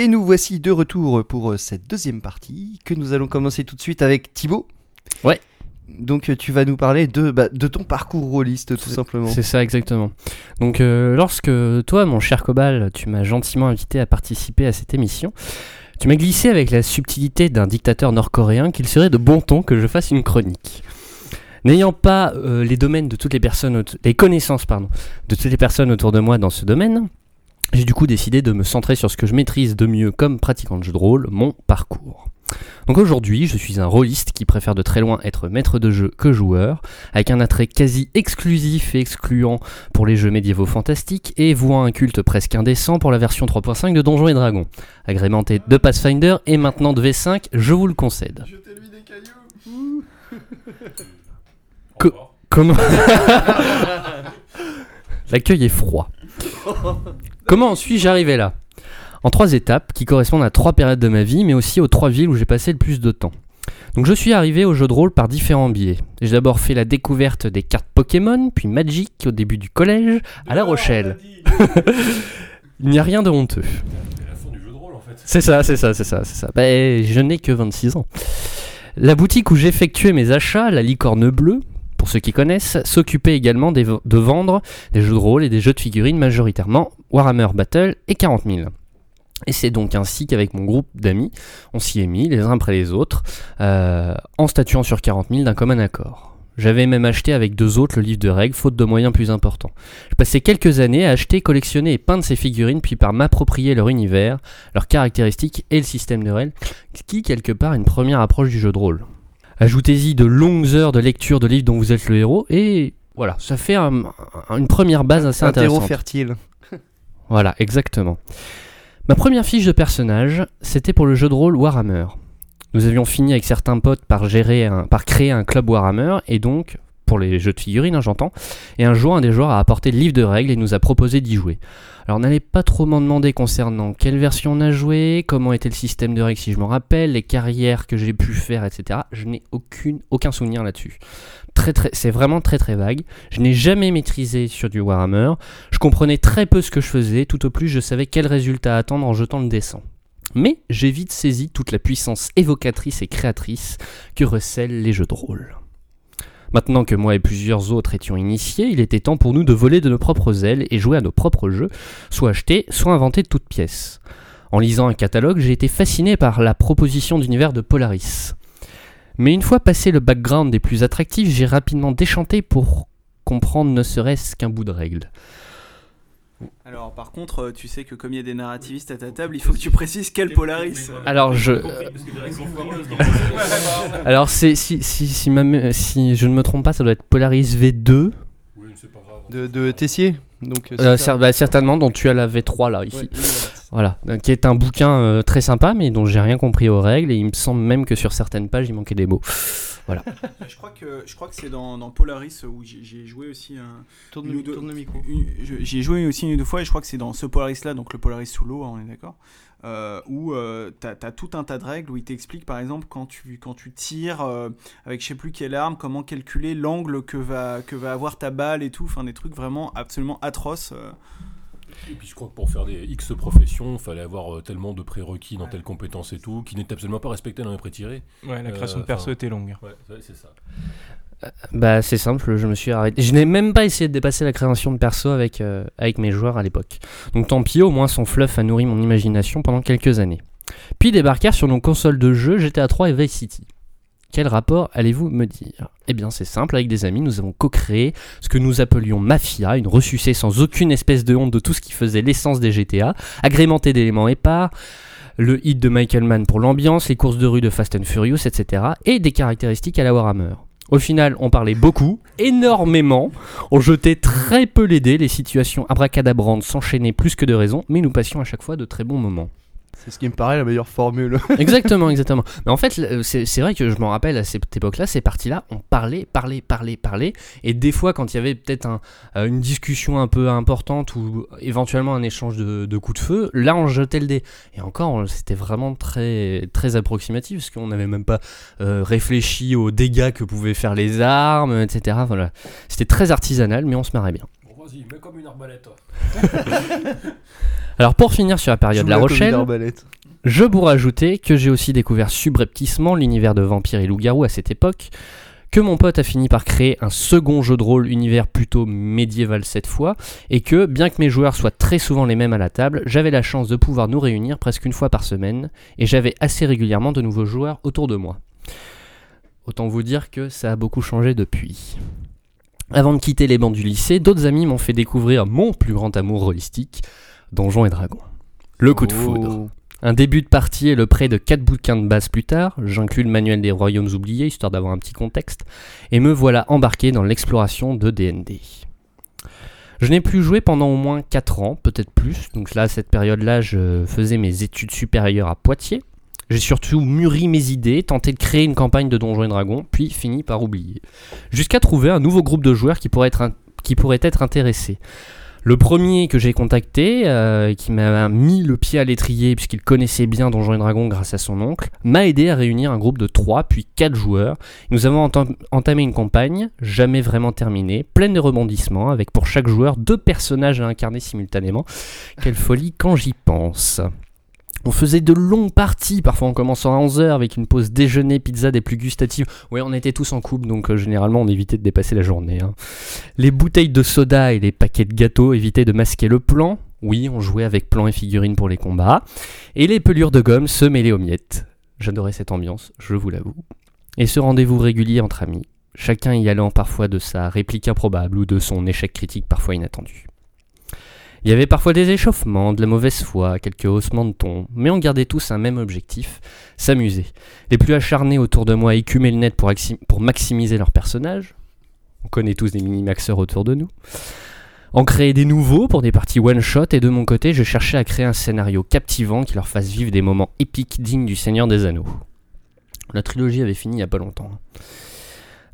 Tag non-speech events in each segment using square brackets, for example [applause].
Et nous voici de retour pour euh, cette deuxième partie que nous allons commencer tout de suite avec Thibaut. Ouais. Donc euh, tu vas nous parler de, bah, de ton parcours rôliste tout simplement. C'est ça exactement. Donc euh, lorsque toi, mon cher Cobal, tu m'as gentiment invité à participer à cette émission, tu m'as glissé avec la subtilité d'un dictateur nord-coréen qu'il serait de bon ton que je fasse une chronique. N'ayant pas euh, les domaines de toutes les personnes, les connaissances pardon, de toutes les personnes autour de moi dans ce domaine, j'ai du coup décidé de me centrer sur ce que je maîtrise de mieux comme pratiquant de jeu de rôle, mon parcours. Donc aujourd'hui, je suis un rôliste qui préfère de très loin être maître de jeu que joueur, avec un attrait quasi exclusif et excluant pour les jeux médiévaux fantastiques et vouant un culte presque indécent pour la version 3.5 de Donjons et Dragons. Agrémenté de Pathfinder et maintenant de V5, je vous le concède. Co- Comment [laughs] L'accueil est froid. [laughs] Comment en suis-je arrivé là? En trois étapes qui correspondent à trois périodes de ma vie, mais aussi aux trois villes où j'ai passé le plus de temps. Donc je suis arrivé au jeu de rôle par différents biais. J'ai d'abord fait la découverte des cartes Pokémon, puis Magic au début du collège, à La Rochelle. [laughs] Il n'y a rien de honteux. C'est ça, c'est ça, c'est ça, c'est ça. Ben, je n'ai que 26 ans. La boutique où j'effectuais mes achats, la licorne bleue, pour ceux qui connaissent, s'occupait également de vendre des jeux de rôle et des jeux de figurines majoritairement Warhammer Battle et 40 000. Et c'est donc ainsi qu'avec mon groupe d'amis, on s'y est mis les uns après les autres, euh, en statuant sur 40 000 d'un commun accord. J'avais même acheté avec deux autres le livre de règles, faute de moyens plus importants. J'ai passé quelques années à acheter, collectionner et peindre ces figurines, puis par m'approprier leur univers, leurs caractéristiques et le système de règles, qui quelque part est une première approche du jeu de rôle. Ajoutez-y de longues heures de lecture de livres dont vous êtes le héros, et voilà, ça fait un- un- une première base assez Un terreau intéressante. fertile. Voilà, exactement. Ma première fiche de personnage, c'était pour le jeu de rôle Warhammer. Nous avions fini avec certains potes par, gérer un- par créer un club Warhammer, et donc, pour les jeux de figurines, hein, j'entends, et un jour, un des joueurs a apporté le livre de règles et nous a proposé d'y jouer. Alors, n'allez pas trop m'en demander concernant quelle version on a joué, comment était le système de règles si je m'en rappelle, les carrières que j'ai pu faire, etc. Je n'ai aucun souvenir là-dessus. C'est vraiment très très vague. Je n'ai jamais maîtrisé sur du Warhammer. Je comprenais très peu ce que je faisais, tout au plus je savais quel résultat attendre en jetant le dessin. Mais j'ai vite saisi toute la puissance évocatrice et créatrice que recèlent les jeux de rôle. Maintenant que moi et plusieurs autres étions initiés, il était temps pour nous de voler de nos propres ailes et jouer à nos propres jeux, soit achetés, soit inventés de toutes pièces. En lisant un catalogue, j'ai été fasciné par la proposition d'univers de Polaris. Mais une fois passé le background des plus attractifs, j'ai rapidement déchanté pour comprendre ne serait-ce qu'un bout de règle. Alors, par contre, euh, tu sais que comme il y a des narrativistes à ta table, il faut que tu précises quel Polaris. Alors je, [laughs] alors c'est si si si, ma mé- si je ne me trompe pas, ça doit être Polaris V2, Oui, mais c'est pas grave. De, de Tessier. Donc, euh, euh, ça. bah, certainement dont tu as la V3 là Ouais, ici. oui, voilà. Voilà, donc, qui est un bouquin euh, très sympa, mais dont j'ai rien compris aux règles et il me semble même que sur certaines pages il manquait des mots. [laughs] Je crois que, je crois que c'est dans, dans Polaris où j'ai j'ai joué aussi un. Tourne, Une ou le, deux- tourne le micro. une- je- J'y ai joué aussi une ou deux fois et je crois que c'est dans ce Polaris-là, donc le Polaris sous l'eau, hein, on est d'accord, euh, où euh, t'as as tout un tas de règles où il t'explique par exemple quand tu, quand tu tires euh, avec je sais plus quelle arme, comment calculer l'angle que va, que va avoir ta balle et tout, enfin des trucs vraiment absolument atroces. Euh. Et puis je crois que pour faire des X professions, il fallait avoir euh, tellement de prérequis dans telle compétence et tout, qui n'est absolument pas respecté dans les pré-tirés. Ouais, la création Euh, de perso enfin, était longue. Ouais, ouais, c'est ça. Bah c'est simple, je me suis arrêté. Je n'ai même pas essayé de dépasser la création de perso avec euh, avec mes joueurs à l'époque. Donc tant pis, au moins son fluff a nourri mon imagination pendant quelques années. Puis débarquèrent sur nos consoles de jeux GTA 3 et Vice City. Quel rapport allez-vous me dire? Eh bien c'est simple, avec des amis, nous avons co-créé ce que nous appelions Mafia, une ressucée sans aucune espèce de honte de tout ce qui faisait l'essence des GTA, agrémentée d'éléments épars, le hit de Michael Mann pour l'ambiance, les courses de rue de Fast and Furious, etc. et des caractéristiques à la Warhammer. Au final, on parlait beaucoup, énormément, on jetait très peu les dés, les situations abracadabrantes s'enchaînaient plus que de raison, mais nous passions à chaque fois de très bons moments. C'est ce qui me paraît la meilleure formule. [laughs] exactement, exactement. Mais en fait, l- c'est vrai que je m'en rappelle à cette époque-là, ces parties-là, on parlait, parlait, parlait, parlait. Et des fois, quand il y avait peut-être euh, une discussion un peu importante ou éventuellement un échange de, coups de feu, là, on jetait le dé. Et encore, c'était vraiment très, très approximatif, parce qu'on n'avait même pas euh, réfléchi aux dégâts que pouvaient faire les armes, etc. Voilà. C'était très artisanal, mais on se marrait bien. Vas-y, mets comme une arbalète. toi. [laughs] Alors pour finir sur la période La comme une Rochelle, je pourrais ajouter que j'ai aussi découvert subrepticement l'univers de vampires et loups-garous à cette époque, que mon pote a fini par créer un second jeu de rôle univers plutôt médiéval cette fois, et que, bien que mes joueurs soient très souvent les mêmes à la table, j'avais la chance de pouvoir nous réunir presque une fois par semaine, et j'avais assez régulièrement de nouveaux joueurs autour de moi. Autant vous dire que ça a beaucoup changé depuis. Avant de quitter les bancs du lycée, d'autres amis m'ont fait découvrir mon plus grand amour holistique, Donjons et Dragons. Le coup de foudre. Oh. Un début de partie et le prêt de 4 bouquins de base plus tard, j'inclus le manuel des royaumes oubliés, histoire d'avoir un petit contexte, et me voilà embarqué dans l'exploration de DND. Je n'ai plus joué pendant au moins 4 ans, peut-être plus, donc là, à cette période-là, je faisais mes études supérieures à Poitiers. J'ai surtout mûri mes idées, tenté de créer une campagne de Donjons et Dragons, puis fini par oublier. Jusqu'à trouver un nouveau groupe de joueurs qui pourrait être, intéressé. Le premier que j'ai contacté, euh, qui m'a mis le pied à l'étrier puisqu'il connaissait bien Donjons et Dragons grâce à son oncle, m'a aidé à réunir un groupe de 3 puis 4 joueurs. Nous avons entam- entamé une campagne, jamais vraiment terminée, pleine de rebondissements, avec pour chaque joueur deux personnages à incarner simultanément. Quelle folie quand j'y pense. On faisait de longues parties, parfois en commençant à 11h avec une pause déjeuner, pizza des plus gustatives. Ouais, on était tous en couple, donc euh, généralement on évitait de dépasser la journée. hein. Les bouteilles de soda et les paquets de gâteaux évitaient de masquer le plan. Oui, on jouait avec plan et figurines pour les combats. Et les pelures de gomme se mêlaient aux miettes. J'adorais cette ambiance, je vous l'avoue. Et ce rendez-vous régulier entre amis, chacun y allant parfois de sa réplique improbable ou de son échec critique parfois inattendu. Il y avait parfois des échauffements, de la mauvaise foi, quelques haussements de ton, mais on gardait tous un même objectif, s'amuser. Les plus acharnés autour de moi écumaient le net pour, axi- pour maximiser leur personnage. On connaît tous des mini-maxeurs autour de nous. En créer des nouveaux pour des parties one-shot, et de mon côté, je cherchais à créer un scénario captivant qui leur fasse vivre des moments épiques dignes du Seigneur des Anneaux. La trilogie avait fini il y a pas longtemps.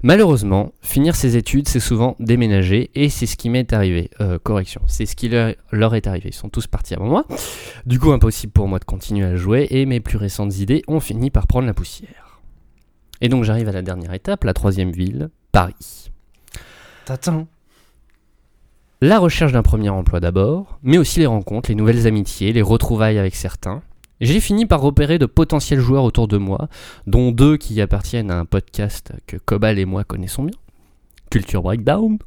Malheureusement, finir ses études, c'est souvent déménager, et c'est ce qui m'est arrivé. Euh, correction, c'est ce qui leur, leur est arrivé. Ils sont tous partis avant moi. Du coup, impossible pour moi de continuer à jouer, et mes plus récentes idées ont fini par prendre la poussière. Et donc j'arrive à la dernière étape, la troisième ville, Paris. T'attends. La recherche d'un premier emploi d'abord, mais aussi les rencontres, les nouvelles amitiés, les retrouvailles avec certains. J'ai fini par repérer de potentiels joueurs autour de moi, dont deux qui appartiennent à un podcast que Cobal et moi connaissons bien, Culture Breakdown.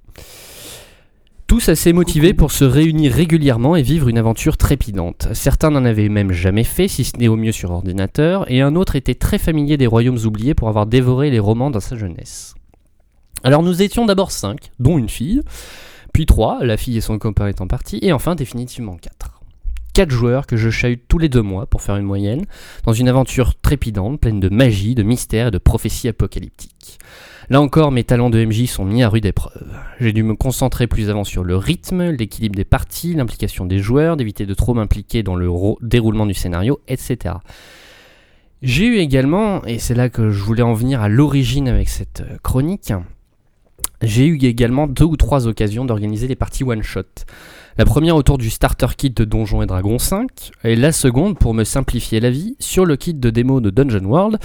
Tous assez motivés pour se réunir régulièrement et vivre une aventure trépidante. Certains n'en avaient même jamais fait, si ce n'est au mieux sur ordinateur, et un autre était très familier des royaumes oubliés pour avoir dévoré les romans dans sa jeunesse. Alors nous étions d'abord cinq, dont une fille, puis 3, la fille et son copain étant partis, et enfin définitivement 4. 4 joueurs que je chahute tous les deux mois pour faire une moyenne, dans une aventure trépidante, pleine de magie, de mystère et de prophéties apocalyptiques. Là encore, mes talents de MJ sont mis à rude épreuve. J'ai dû me concentrer plus avant sur le rythme, l'équilibre des parties, l'implication des joueurs, d'éviter de trop m'impliquer dans le ro- déroulement du scénario, etc. J'ai eu également, et c'est là que je voulais en venir à l'origine avec cette euh, chronique, j'ai eu également deux ou trois occasions d'organiser des parties one-shot. La première autour du starter kit de Donjons et Dragons 5, et la seconde pour me simplifier la vie sur le kit de démo de Dungeon World,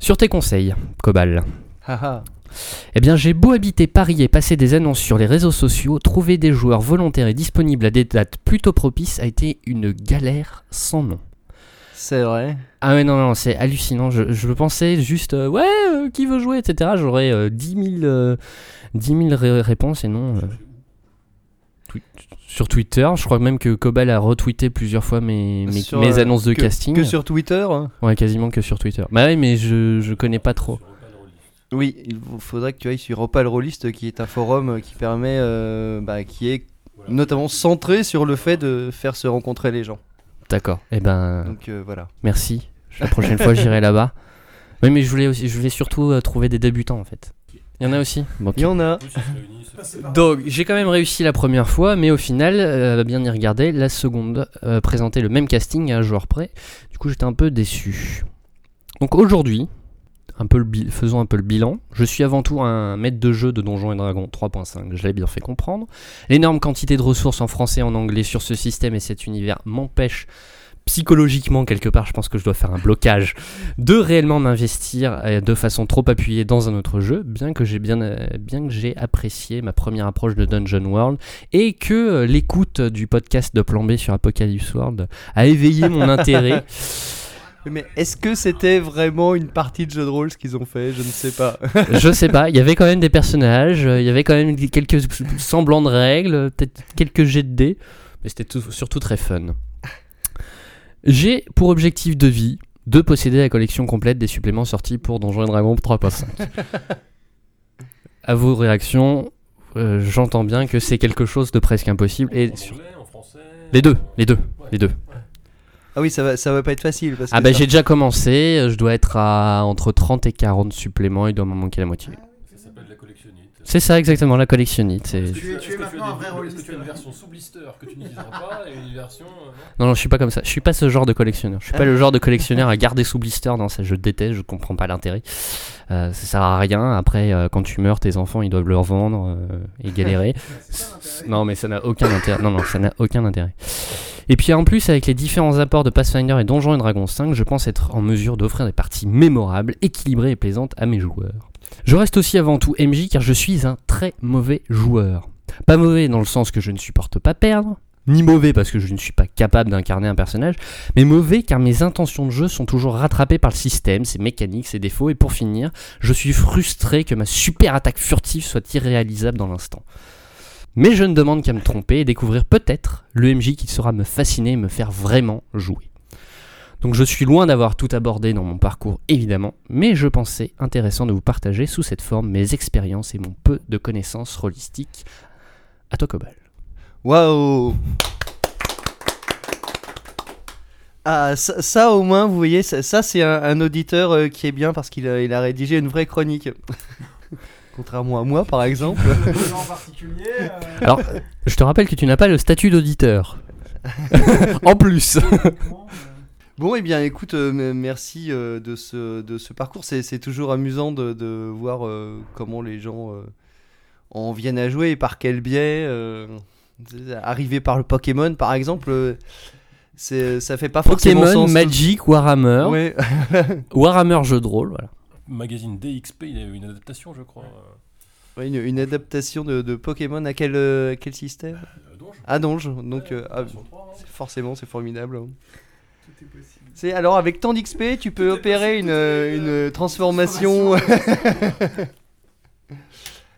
sur tes conseils, Cobal. Haha. Eh bien, j'ai beau habiter Paris et passer des annonces sur les réseaux sociaux, trouver des joueurs volontaires et disponibles à des dates plutôt propices a été une galère sans nom. C'est vrai. Ah ouais, non, non, c'est hallucinant. Je, je pensais juste, euh, ouais, euh, qui veut jouer, etc. J'aurais euh, 10 000, euh, 10 000 ré- réponses et non. Sur Twitter, je crois même que Cobal a retweeté plusieurs fois mes, mes, Sur, mes euh, annonces de que, casting. Que sur Twitter. hein. Ouais, quasiment que sur Twitter. Bah ouais, mais je, je connais pas trop. Oui, il faudrait que tu ailles sur Opal Rollist, qui est un forum qui permet, euh, bah, qui est notamment centré sur le fait de faire se rencontrer les gens. D'accord. Eh ben, Donc euh, voilà. merci. [laughs] La prochaine fois, j'irai là-bas. Oui, mais je voulais aussi, je voulais surtout euh, trouver des débutants en fait. Il y en a aussi. Bon. Il y en a. Donc j'ai quand même réussi la première fois, mais au final, euh, bien y regarder, la seconde euh, présentait le même casting à un joueur près. Du coup, j'étais un peu déçu. Donc aujourd'hui, faisons un peu le bilan. Je suis avant tout un maître de jeu de Donjons et Dragons 3.5, je l'ai bien fait comprendre. L'énorme quantité de ressources en français et en anglais sur ce système et cet univers m'empêche psychologiquement quelque part, je pense que je dois faire un blocage de réellement m'investir euh, de façon trop appuyée dans un autre jeu, bien que j'ai bien, euh, bien que j'ai apprécié ma première approche de Dungeon World et que euh, l'écoute du podcast de Plan B sur Apocalypse World a éveillé mon intérêt. [laughs] Mais est-ce que c'était vraiment une partie de jeu de rôle ce qu'ils ont fait? Je ne sais pas. [laughs] je sais pas, il y avait quand même des personnages, il y avait quand même quelques semblants de règles, peut-être quelques jets de dés, mais c'était tout- surtout très fun. J'ai pour objectif de vie de posséder la collection complète des suppléments sortis pour Donjons et Dragons 3.5. [laughs] à vos réactions, euh, j'entends bien que c'est quelque chose de presque impossible. Et en sur- anglais, en français. les deux, les deux, Ouais. les deux. Ah oui, ça va, ça va pas être facile. Parce Ah bah ça- j'ai déjà commencé, je dois être à entre 30 et 40 suppléments, il doit m'en manquer la moitié. Ça s'appelle la. C'est ça exactement, la collectionnite. c'est- Est-ce que Tu es- tu es maintenant un vrai tu as une version sous blister que tu n'utiliseras pas et une version. euh, non Non, non, je suis pas comme ça. Je suis pas ce genre de collectionneur. Je suis pas le genre de collectionneur à garder sous blister. Non, ça, je déteste. Je comprends pas l'intérêt. Euh, ça sert à rien. Après, euh, quand tu meurs, tes enfants, ils doivent le revendre euh, et [laughs] galérer. non, mais ça n'a aucun intérêt. Non, non, ça n'a aucun intérêt. Et puis en plus, avec les différents apports de Pathfinder et Donjons et Dragons 5, je pense être en mesure d'offrir des parties mémorables, équilibrées et plaisantes à mes joueurs. Je reste aussi avant tout MJ car je suis un très mauvais joueur. Pas mauvais dans le sens que je ne supporte pas perdre, ni mauvais parce que je ne suis pas capable d'incarner un personnage, mais mauvais car mes intentions de jeu sont toujours rattrapées par le système, ses mécaniques, ses défauts, et pour finir, je suis frustré que ma super attaque furtive soit irréalisable dans l'instant. Mais je ne demande qu'à me tromper et découvrir peut-être le MJ qui saura me fasciner et me faire vraiment jouer. Donc je suis loin d'avoir tout abordé dans mon parcours évidemment, mais je pensais intéressant de vous partager sous cette forme mes expériences et mon peu de connaissances rolistiques. À toi Cobal. Waouh Ah, ça, ça, au moins, vous voyez, ça, ça, c'est un, un auditeur euh, qui est bien parce qu'il a, il a rédigé une vraie chronique. [laughs] Contrairement à moi, par exemple. [laughs] en particulier. euh, Alors, je te rappelle que tu n'as pas le statut d'auditeur. [laughs] en plus. Bon, eh bien, écoute, euh, merci euh, de, ce, de ce parcours. C'est toujours amusant de, de voir euh, comment les gens euh, en viennent à jouer et par quel biais. euh, arriver par le Pokémon, par exemple, euh, c'est- ça fait pas forcément Pokémon, sens. Magic, Warhammer. Ouais. [laughs] Warhammer jeu de rôle, voilà. Magazine DXP, il y a eu une adaptation, je crois. Ouais, une, une adaptation de, de Pokémon à quel, euh, quel système? Euh, Donge. À Donge. Donc, Ouais, euh, ah, version 3, hein. forcément, c'est formidable. hein. Tout est possible. C'est alors avec tant d'XP, tu peux opérer une, euh, une transformation. [laughs]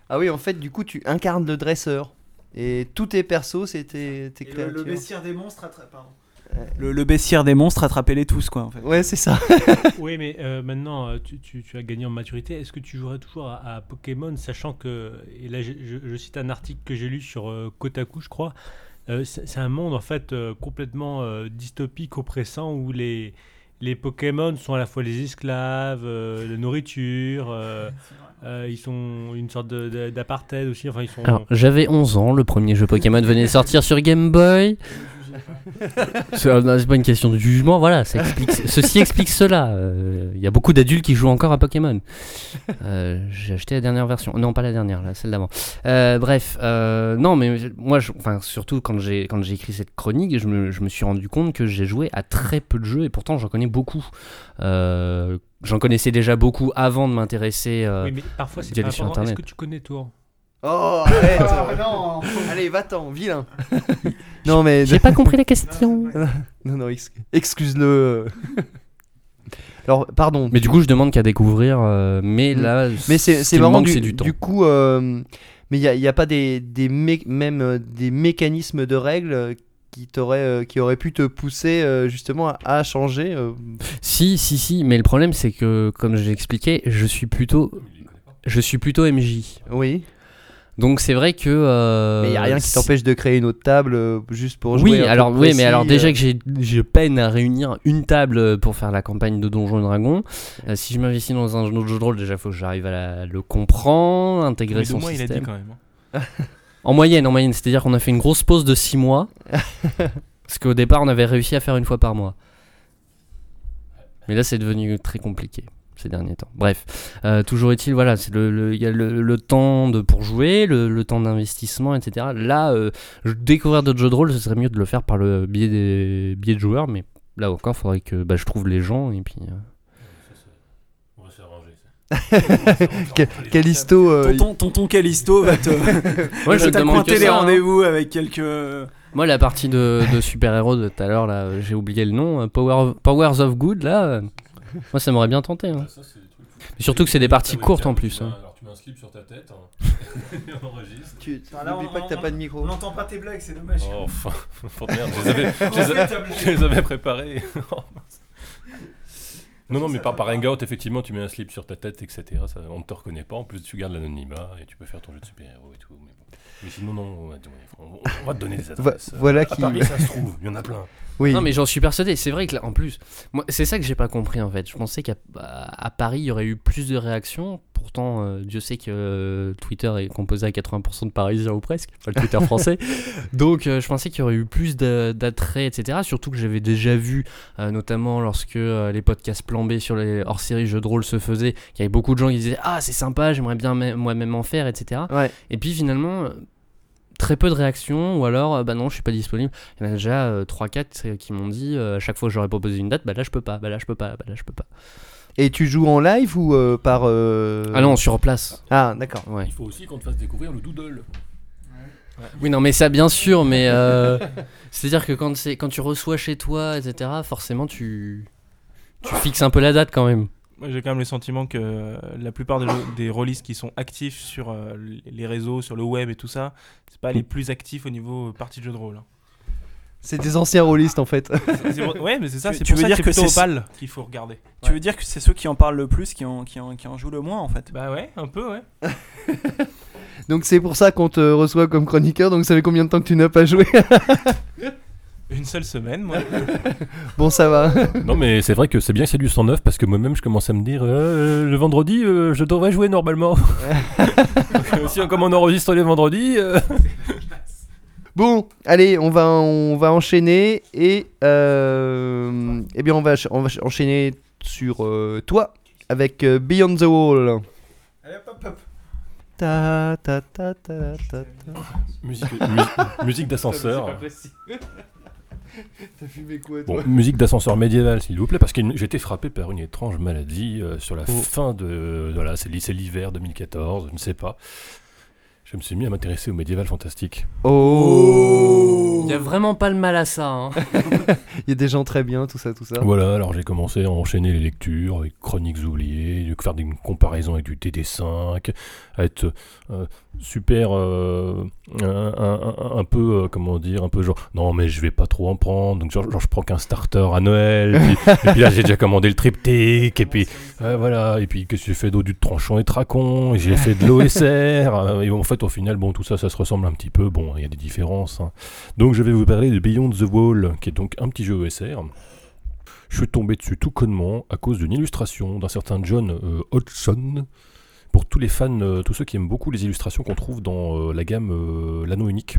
ah oui, en fait, du coup, tu incarnes le dresseur. Et tous tes persos, c'était tes Et le, créatures. le baissière des monstres attrape. pardon. Le, le des monstres attrapez-les tous quoi en fait. Ouais, c'est ça. [laughs] Oui, mais euh, maintenant, euh, tu, tu- tu as gagné en maturité. Est-ce que tu jouerais toujours à, à Pokémon, sachant que, et là je, je- je cite un article que j'ai lu sur euh, Kotaku, je crois, euh, c'est c'est un monde en fait euh, complètement euh, dystopique, oppressant, où les, les Pokémon sont à la fois les esclaves, euh, la nourriture, euh, [laughs] euh, ils sont une sorte d'apartheid aussi, enfin ils sont... Alors, j'avais 11 ans, le premier jeu Pokémon venait de sortir sur Game Boy. C'est euh, pas une question de jugement, voilà. ça explique- [laughs] ceci explique cela. Euh, Il y a beaucoup d'adultes qui jouent encore à Pokémon. Euh, J'ai acheté la dernière version. Non, pas la dernière, là, celle d'avant. Euh, bref, euh, non, mais moi, je- enfin, surtout quand j'ai quand j'ai écrit cette chronique, je me, je me suis rendu compte que j'ai joué à très peu de jeux et pourtant j'en connais beaucoup. Euh, J'en connaissais déjà beaucoup avant de m'intéresser. euh, Oui, mais parfois c'est pas. Est-ce que tu connais toi? Oh, [laughs] arrête. non. Allez, va-t'en, vilain. [laughs] non, mais. J'ai pas compris la question. [laughs] Non, non, ex- excuse-le. Alors, pardon. Mais du coup, je demande qu'à découvrir. euh, mais Mm. là, Mais c'est ce c'est qui me marrant manque, du, c'est du temps. du coup, euh, mais il n'y a, y a pas des, des mé- même euh, des mécanismes de règles euh, qui, t'auraient, euh, qui auraient pu te pousser euh, justement à, à changer. euh. Si, si, si. Mais le problème, c'est que, comme j'ai expliqué, je suis plutôt, je suis plutôt MJ. Oui. Donc c'est vrai que. euh, mais il n'y a rien qui t'empêche de créer une autre table euh, juste pour jouer. Oui, un alors oui, précis, mais alors déjà euh. que j'ai, je peine à réunir une table pour faire la campagne de Donjons et Dragons. Euh, si je m'investis dans un autre jeu de rôle, déjà faut que j'arrive à la- le comprendre, intégrer Mais son mois, il a dit système. quand même. hein. [laughs] En moyenne, en moyenne, c'est-à-dire qu'on a fait une grosse pause de 6 mois. [laughs] parce qu'au départ, on avait réussi à faire une fois par mois. Mais là, c'est devenu très compliqué ces derniers temps. Bref, euh, toujours est-il, voilà, c'est le, le- il y a le, le temps de pour jouer, le, le temps d'investissement, etc. Là, euh, découvrir d'autres jeux de rôle, ce serait mieux de le faire par le biais des biais de joueurs, mais là encore, faudrait que bah, je trouve les gens et puis. euh, On va se faire ranger. ça. [laughs] Ca- Callisto, euh, Tonton, tonton Callisto va te, [laughs] Moi, je te les hein. rendez-vous avec quelques. Moi, la partie de, de super-héros de tout à l'heure, là, j'ai oublié le nom, euh, Power of- Powers of Good, là, moi, ça m'aurait bien tenté. hein. Ah, ça, fous. Mais surtout que c'est des parties courtes en plus, un- hein. Alors tu mets un slip sur ta tête. hein. [laughs] Et on enregistre. tu Ah, là, n'oublie on- pas que t'as pas de micro. On n'entend pas tes blagues, c'est dommage. Oh, enfin, faut- [laughs] merde, je les avais, je les avais- je les avais préparés. [laughs] non, non, mais par, par Hangout, effectivement, tu mets un slip sur ta tête, etc. Ça, on ne te reconnaît pas. En plus, tu gardes l'anonymat et tu peux faire ton jeu de super-héros et tout. Mais, bon. Mais sinon, non, on va, on- on va te donner des adresses. voilà qui. Paris, ça se trouve, il y en a plein. Oui. Non mais j'en suis persuadé, c'est vrai que là, en plus, moi c'est ça que j'ai pas compris en fait. Je pensais qu'à à Paris il y aurait eu plus de réactions. Pourtant, euh, Dieu sait que euh, Twitter est composé à 80% de Parisiens ou presque, enfin le Twitter [laughs] français. Donc euh, je pensais qu'il y aurait eu plus d'attrait, etc. Surtout que j'avais déjà vu, notamment lorsque les podcasts plan B sur les hors-série jeux de rôle se faisaient, qu'il y avait beaucoup de gens qui disaient ah c'est sympa, j'aimerais bien moi-même en faire, etc. Ouais. Et puis finalement, très peu de réactions, ou alors, euh, bah non, je suis pas disponible. Il y en a déjà euh, 3-4 qui m'ont dit, euh, à chaque fois que j'aurais proposé une date, bah là je peux pas, bah là je peux pas, bah là je peux pas. Et tu joues en live ou euh, par. euh, Ah non, sur place. Ah, d'accord. Ouais. Il faut aussi qu'on te fasse découvrir le doodle. Oui, non, mais ça, bien sûr, mais euh, [laughs] c'est-à-dire que quand, c'est, quand tu reçois chez toi, etc., forcément, tu, tu fixes un peu la date quand même. Moi, j'ai quand même le sentiment que euh, la plupart des, des rôlistes qui sont actifs sur euh, les réseaux, sur le web et tout ça, c'est pas les plus actifs au niveau euh, partie de jeu de rôle. hein. C'est des anciens rôlistes en fait. Ouais, mais c'est ça, Tu- c'est pour veux ça dire que c'est qu'il faut regarder. Tu veux dire que c'est ceux qui en parlent le plus qui en, qui en, qui en jouent le moins en fait? Bah ouais, un peu, ouais. [laughs] Donc c'est pour ça qu'on te reçoit comme chroniqueur. Donc ça fait combien de temps que tu n'as pas joué? [laughs] Une seule semaine, moi. [laughs] Bon, ça va. Non, mais c'est vrai que c'est bien que c'est du 109 parce que moi-même je commence à me dire euh, le vendredi, euh, je devrais jouer normalement. [laughs] Si comme on enregistre les vendredis. euh, [laughs] Bon, allez, on va, on va enchaîner et euh, eh bien on va, ch- on va ch- enchaîner sur euh, toi avec euh, Beyond the Wall. Allez, hop, hop, hop. Ta ta ta ta ta ta. musique mu- musique d'ascenseur. [laughs] T'as fumé quoi Bon, musique d'ascenseur médiéval, s'il vous plaît, parce que été frappé par une étrange maladie euh, sur la Oh. fin de. Voilà, c'est l'hiver 2014, je ne sais pas. Je me suis mis à m'intéresser au médiéval fantastique. Oh Il y a vraiment pas le mal à ça. hein. [laughs] Il y a des gens très bien, tout ça, tout ça. Voilà, alors j'ai commencé à enchaîner les lectures avec Chroniques oubliées, de faire des comparaisons avec du TD5, à être euh, super euh, un, un- un- un peu euh, comment dire, un peu genre non mais je vais pas trop en prendre, donc genre, genre, je prends qu'un starter à Noël, puis, et puis là j'ai déjà commandé le triptyque, et puis [laughs] euh, voilà, et puis qu'est-ce que j'ai fait d'autre du tranchant et tracon, et j'ai fait de l'OSR, euh, et en fait au final bon tout ça ça se ressemble un petit peu, bon il y a des différences, hein. donc je vais vous parler de Beyond the Wall, qui est donc un petit jeu OSR. Je suis tombé dessus tout connement à cause d'une illustration d'un certain John euh, Hodgson. Pour tous les fans, euh, tous ceux qui aiment beaucoup les illustrations qu'on trouve dans euh, la gamme L'Anneau Unique.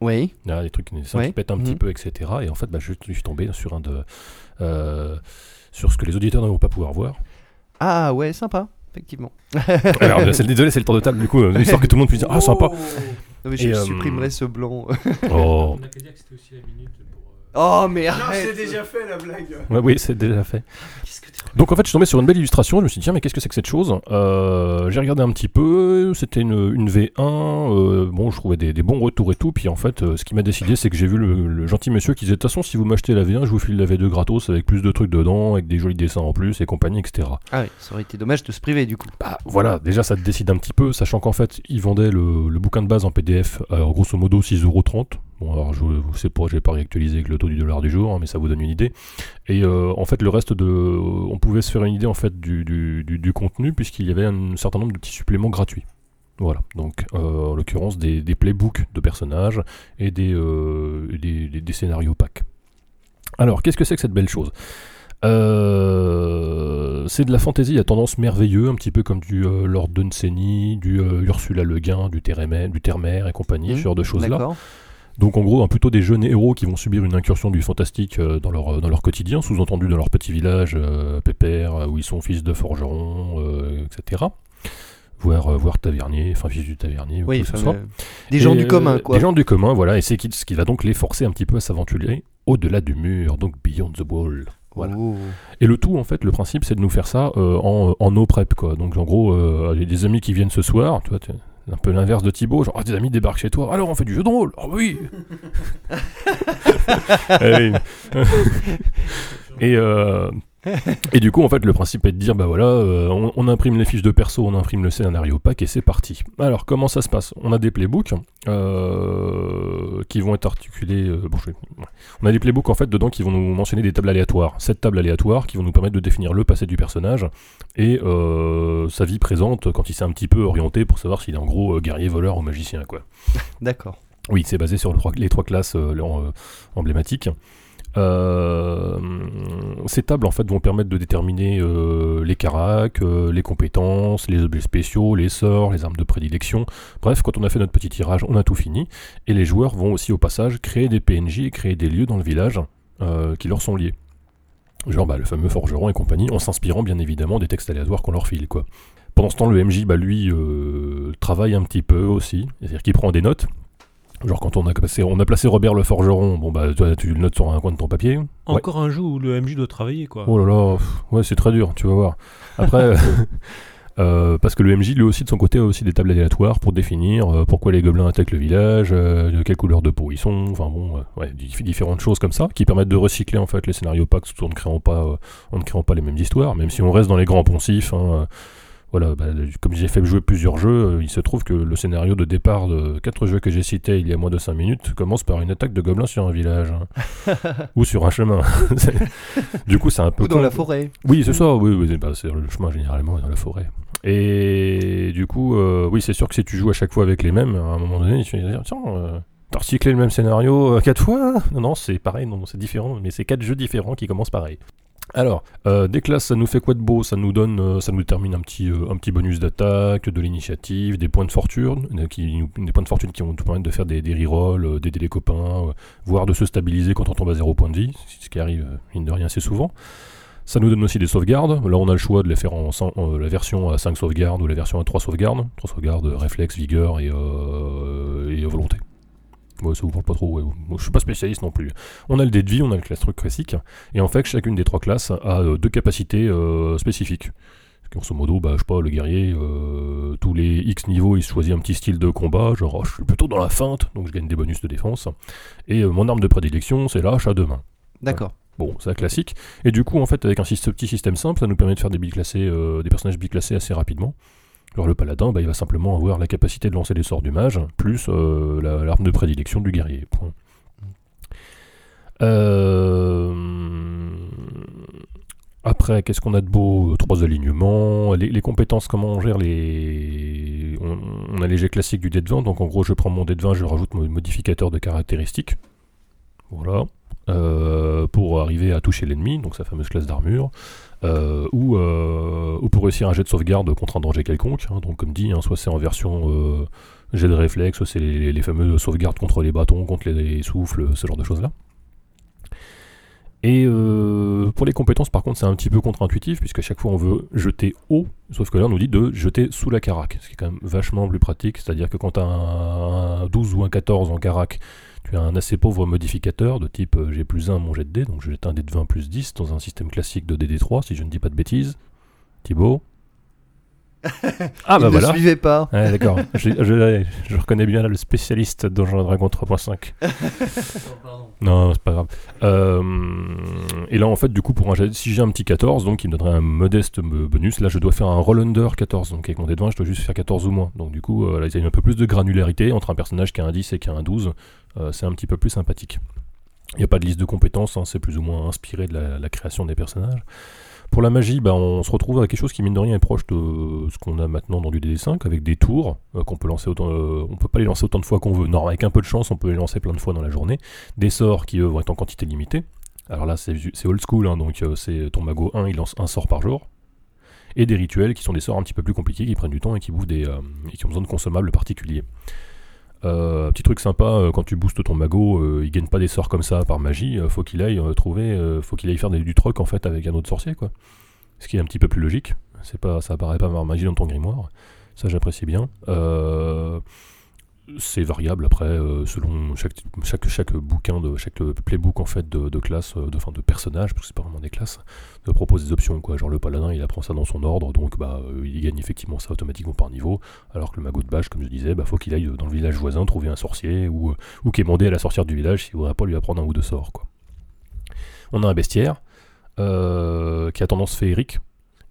Oui. Là, les trucs des dessins Ouais. qui pètent un petit Mhm. peu, etc. Et en fait, bah, je, je suis tombé sur un de. sur ce que les auditeurs ne vont pas pouvoir voir. Ah ouais, sympa, effectivement. [laughs] Alors, c'est- désolé, c'est le tour de table, du coup, euh, histoire que tout le monde puisse dire Ah, sympa Non, mais je Et, euh, supprimerai ce blanc. Oh, On a qu'à dire que c'était aussi la minute pour. Oh mais Non, c'est déjà fait la blague. Ouais, oui, c'est déjà fait. Qu'est-ce que t'es- Donc en fait, je suis tombé sur une belle illustration. Je me suis dit, tiens, mais qu'est-ce que c'est que cette chose? Euh, J'ai regardé un petit peu. C'était une, une V1. euh, bon, je trouvais des, des bons retours et tout. Puis en fait, euh, ce qui m'a décidé, c'est que j'ai vu le, le gentil monsieur qui disait, de toute façon, si vous m'achetez la V1, je vous file la V2 gratos avec plus de trucs dedans, avec des jolis dessins en plus et compagnie, etc. Ah oui, ça aurait été dommage de se priver du coup. Bah voilà, déjà ça te décide un petit peu, sachant qu'en fait, ils vendaient le, le bouquin de base en PDF à grosso modo 6,30€. Bon, alors je sais pas, j'ai pas réactualisé avec le taux du dollar du jour, hein, mais ça vous donne une idée. Et euh, en fait, le reste de. On pouvait se faire une idée en fait du, du, du- du contenu, puisqu'il y avait un certain nombre de petits suppléments gratuits. Voilà, donc euh, en l'occurrence des, des playbooks de personnages et des, euh, des, des- des scénarios packs. Alors, qu'est-ce que c'est que cette belle chose? Euh, c'est de la fantaisie à tendance merveilleux, un petit peu comme du Lord Dunsany, du Ursula Le Guin, du Terremer, du Termer et compagnie, ce genre de choses-là. Donc en gros, hein, plutôt des jeunes héros qui vont subir une incursion du fantastique euh, dans, leur, dans leur quotidien, sous-entendu dans leur petit village euh, pépère, euh, où ils sont fils de forgerons, euh, etc. Voire, euh, voire tavernier, enfin fils du tavernier, ou Oui, ce soit. euh, des gens Et, du euh, commun quoi. Des gens du commun, voilà, et c'est ce qui va donc les forcer un petit peu à s'aventurer au-delà du mur, donc Beyond the Wall. Voilà. Oh. Et le tout, en fait, le principe, c'est de nous faire ça euh, en, en no prep, quoi. Donc, en gros, euh, des amis qui viennent ce soir, tu vois, un peu l'inverse de Thibaut, genre, ah, des amis débarquent chez toi, alors on fait du jeu de rôle, ah oui. [laughs] Eh oui. [laughs] Et, euh, [laughs] et du coup, en fait, le principe est de dire, bah voilà, euh, on, on imprime les fiches de perso, on imprime le scénario pack et c'est parti. Alors, comment ça se passe? On a des playbooks euh, qui vont être articulés. euh, bon, je. On a des playbooks en fait dedans qui vont nous mentionner des tables aléatoires. Sept tables aléatoires qui vont nous permettre de définir le passé du personnage et sa vie présente quand il s'est un petit peu orienté pour savoir s'il est en gros guerrier, voleur ou magicien, quoi. [laughs] D'accord. Oui, c'est basé sur le les trois classes emblématiques. Euh, ces tables en fait vont permettre de déterminer euh, les caracs, euh, les compétences, les objets spéciaux, les sorts, les armes de prédilection. Bref, quand on a fait notre petit tirage, on a tout fini. Et les joueurs vont aussi au passage créer des PNJ et créer des lieux dans le village qui leur sont liés. Genre bah, le fameux forgeron et compagnie, en s'inspirant bien évidemment des textes aléatoires qu'on leur file. quoi. Pendant ce temps, le MJ, bah, lui, travaille un petit peu aussi, c'est-à-dire qu'il prend des notes. Genre quand on a placé, on a placé Robert le forgeron, bon bah toi tu le notes sur un coin de ton papier. Ouais. Encore un jeu où le MJ doit travailler, quoi. Oh là là, pff, ouais c'est très dur, tu vas voir. Après, [laughs] euh, parce que le MJ lui aussi de son côté a aussi des tables aléatoires pour définir euh, pourquoi les gobelins attaquent le village, euh, de quelle couleur de peau ils sont, enfin bon, euh, ouais, différentes choses comme ça qui permettent de recycler en fait les scénarios packs tout en ne créant pas, euh, en ne créant pas les mêmes histoires, même si on reste dans les grands poncifs. hein, euh, voilà, bah, comme j'ai fait jouer plusieurs jeux, euh, il se trouve que le scénario de départ de quatre jeux que j'ai cités il y a moins de 5 minutes commence par une attaque de gobelins sur un village. hein. [laughs] Ou sur un chemin. [laughs] Du coup, c'est un peu. Ou dans con. la forêt. Oui, c'est ça, oui, oui c'est bah, c'est le chemin généralement dans la forêt. Et du coup, euh, oui, c'est sûr que si tu joues à chaque fois avec les mêmes, à un moment donné, tu vas dire, tiens, euh, t'as recyclé le même scénario euh, quatre fois? Non, non, c'est pareil, non, c'est différent, mais c'est quatre jeux différents qui commencent pareil. Alors, euh, des classes, ça nous fait quoi de beau? Ça nous donne, euh, ça nous détermine un petit, euh, un petit bonus d'attaque, de l'initiative, des points de fortune, des points de fortune qui vont nous permettre de faire des, des rerolls, d'aider les copains, voire de se stabiliser quand on tombe à zéro point de vie, ce qui arrive, mine de rien, assez souvent. Ça nous donne aussi des sauvegardes. Là, on a le choix de les faire en la version à 5 sauvegardes ou la version à 3 sauvegardes. 3 sauvegardes, réflexe, vigueur et volonté. Ouais, ça vous parle pas trop. ouais. Moi, je suis pas spécialiste non plus. On a le dé de vie, on a le classe truc classique. Et en fait, chacune des trois classes a euh, deux capacités euh, spécifiques. Grosso modo, bah, je sais pas, le guerrier, euh, tous les X niveaux, il choisit un petit style de combat, genre oh, je suis plutôt dans la feinte, donc je gagne des bonus de défense. Et euh, mon arme de prédilection, c'est l'âche à deux mains. D'accord. Bon, c'est classique. Et du coup, en fait, avec un petit système simple, ça nous permet de faire des, biclassés, des personnages biclassés assez rapidement. Alors le paladin, bah, il va simplement avoir la capacité de lancer les sorts du mage, plus euh, la- l'arme de prédilection du guerrier. Euh, Après, qu'est-ce qu'on a de beau? Trois alignements. Les, compétences, comment on gère les... On, on a les jets classiques du dé de 20, donc en gros, je prends mon dé de 20, je rajoute mon modificateur de caractéristiques. Voilà. Euh, pour arriver à toucher l'ennemi, donc sa fameuse classe d'armure, euh, ou, euh, ou pour réussir un jet de sauvegarde contre un danger quelconque. hein. donc comme dit, hein, soit c'est en version euh, jet de réflexe, soit c'est les, les fameuses sauvegardes contre les bâtons, contre les souffles, ce genre de choses-là. Et pour les compétences, par contre, c'est un petit peu contre-intuitif, puisqu'à chaque fois on veut jeter haut, sauf que là on nous dit de jeter sous la carac, ce qui est quand même vachement plus pratique, c'est-à-dire que quand un 12 ou un 14 en carac, tu as un assez pauvre modificateur de type euh, j'ai plus 1 mon jet de dé, donc je jette un dé de 20 plus 10 dans un système classique de DD3, si je ne dis pas de bêtises. Thibaut [laughs] Ah Il bah ne voilà suivait pas. Ouais, d'accord. je, je- je reconnais bien là le spécialiste et Dragons 3.5. non, c'est pas grave. Euh, et là, en fait, du coup, pour un si j'ai un petit 14, donc il me donnerait un modeste bonus, là, je dois faire un roll under 14. Donc avec mon dé de 20, je dois juste faire 14 ou moins. Donc du coup, euh, là, il y a un peu plus de granularité entre un personnage qui a un 10 et qui a un 12. Euh, c'est un petit peu plus sympathique. Il n'y a pas de liste de compétences, hein, c'est plus ou moins inspiré de la, création des personnages. Pour la magie, bah, on se retrouve avec quelque chose qui, mine de rien, est proche de ce qu'on a maintenant dans du DD5, avec des tours euh, qu'on peut lancer autant. euh, on peut pas les lancer autant de fois qu'on veut. Non, avec un peu de chance, on peut les lancer plein de fois dans la journée. Des sorts qui, eux, vont être en quantité limitée. Alors là, c'est old school, hein, donc c'est ton mago 1, il lance un sort par jour. Et des rituels qui sont des sorts un petit peu plus compliqués, qui prennent du temps et qui bouffent des. et qui ont besoin de consommables particuliers. Euh, petit truc sympa, euh, quand tu boostes ton mago, euh, il gagne pas des sorts comme ça par magie, euh, faut qu'il aille trouver, faut qu'il aille faire du troc en fait avec un autre sorcier quoi. Ce qui est un petit peu plus logique. C'est pas, ça apparaît pas par magie dans ton grimoire. Ça j'apprécie bien. Euh, c'est variable après euh, selon chaque, bouquin de chaque playbook en fait de, classe euh, de fin de personnages parce que c'est pas vraiment des classes de propose des options quoi. Genre le paladin il apprend ça dans son ordre donc bah euh, il gagne effectivement ça automatiquement par niveau alors que le magot de bâche comme je disais bah faut qu'il aille dans le village voisin trouver un sorcier ou ou quémander à la sorcière du village s'il voudrait pas lui apprendre un ou deux sorts on a un bestiaire euh, qui a tendance féerique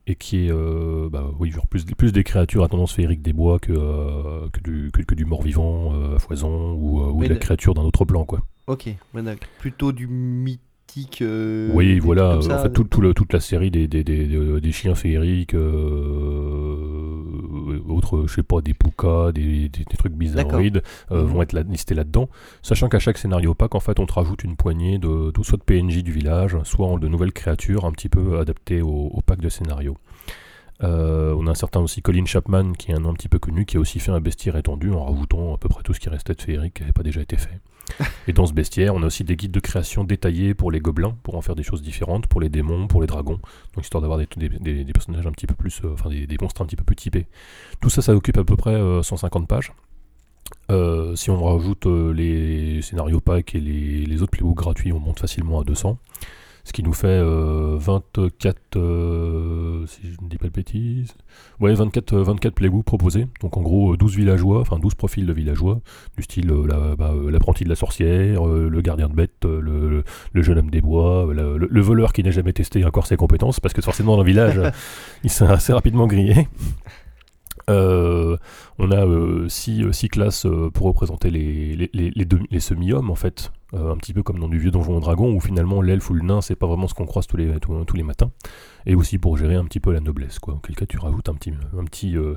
et qui est euh, bah, oui, genre plus, plus des créatures à tendance féerique des bois que, euh, que, du, que, que du mort-vivant euh, à foison ou, euh, ou de la créature d'un autre plan quoi. Ok, plutôt du mythique. euh, oui, voilà, euh, en fait tout, tout le- toute la série des, des, des, des- des chiens féeriques, euh, autres, je sais pas, des pukas, des, des, des trucs bizarroïdes euh, Mhm. vont être là- listés là-dedans, sachant qu'à chaque scénario pack, en fait, on te rajoute une poignée de, de soit de PNJ du village, soit de nouvelles créatures un petit peu adaptées au, au pack de scénario. Euh, on a un certain aussi Colin Chapman, qui est un nom un petit peu connu, qui a aussi fait un bestiaire étendu en rajoutant à peu près tout ce qui restait de féerique qui n'avait pas déjà été fait. Et dans ce bestiaire, on a aussi des guides de création détaillés pour les gobelins, pour en faire des choses différentes, pour les démons, pour les dragons, donc histoire d'avoir des, personnages un petit peu plus, euh, enfin des, monstres un petit peu plus typés. Tout ça, ça occupe à peu près euh, 150 pages. Euh, si on rajoute euh, les scénarios packs et les, les autres playbooks gratuits, on monte facilement à 200. Ce qui nous fait euh, 24, euh, si je ne dis pas de bêtises, ouais, 24, euh, 24 playbooks proposés. Donc en gros, euh, 12 villageois, enfin 12 profils de villageois, du style euh, bah, euh, l'apprenti de la sorcière, euh, le gardien de bête, euh, le, jeune homme des bois, euh, le, le- le voleur qui n'a jamais testé encore ses compétences, parce que forcément dans le village, euh, [laughs] il s'est assez rapidement grillé. Euh, on a 6 classes euh, pour représenter les, semi-hommes en fait, Euh, un petit peu comme dans du vieux donjon dragon où finalement l'elfe ou le nain c'est pas vraiment ce qu'on croise tous les, matins, et aussi pour gérer un petit peu la noblesse quoi. Auquel cas tu rajoutes un petit, euh,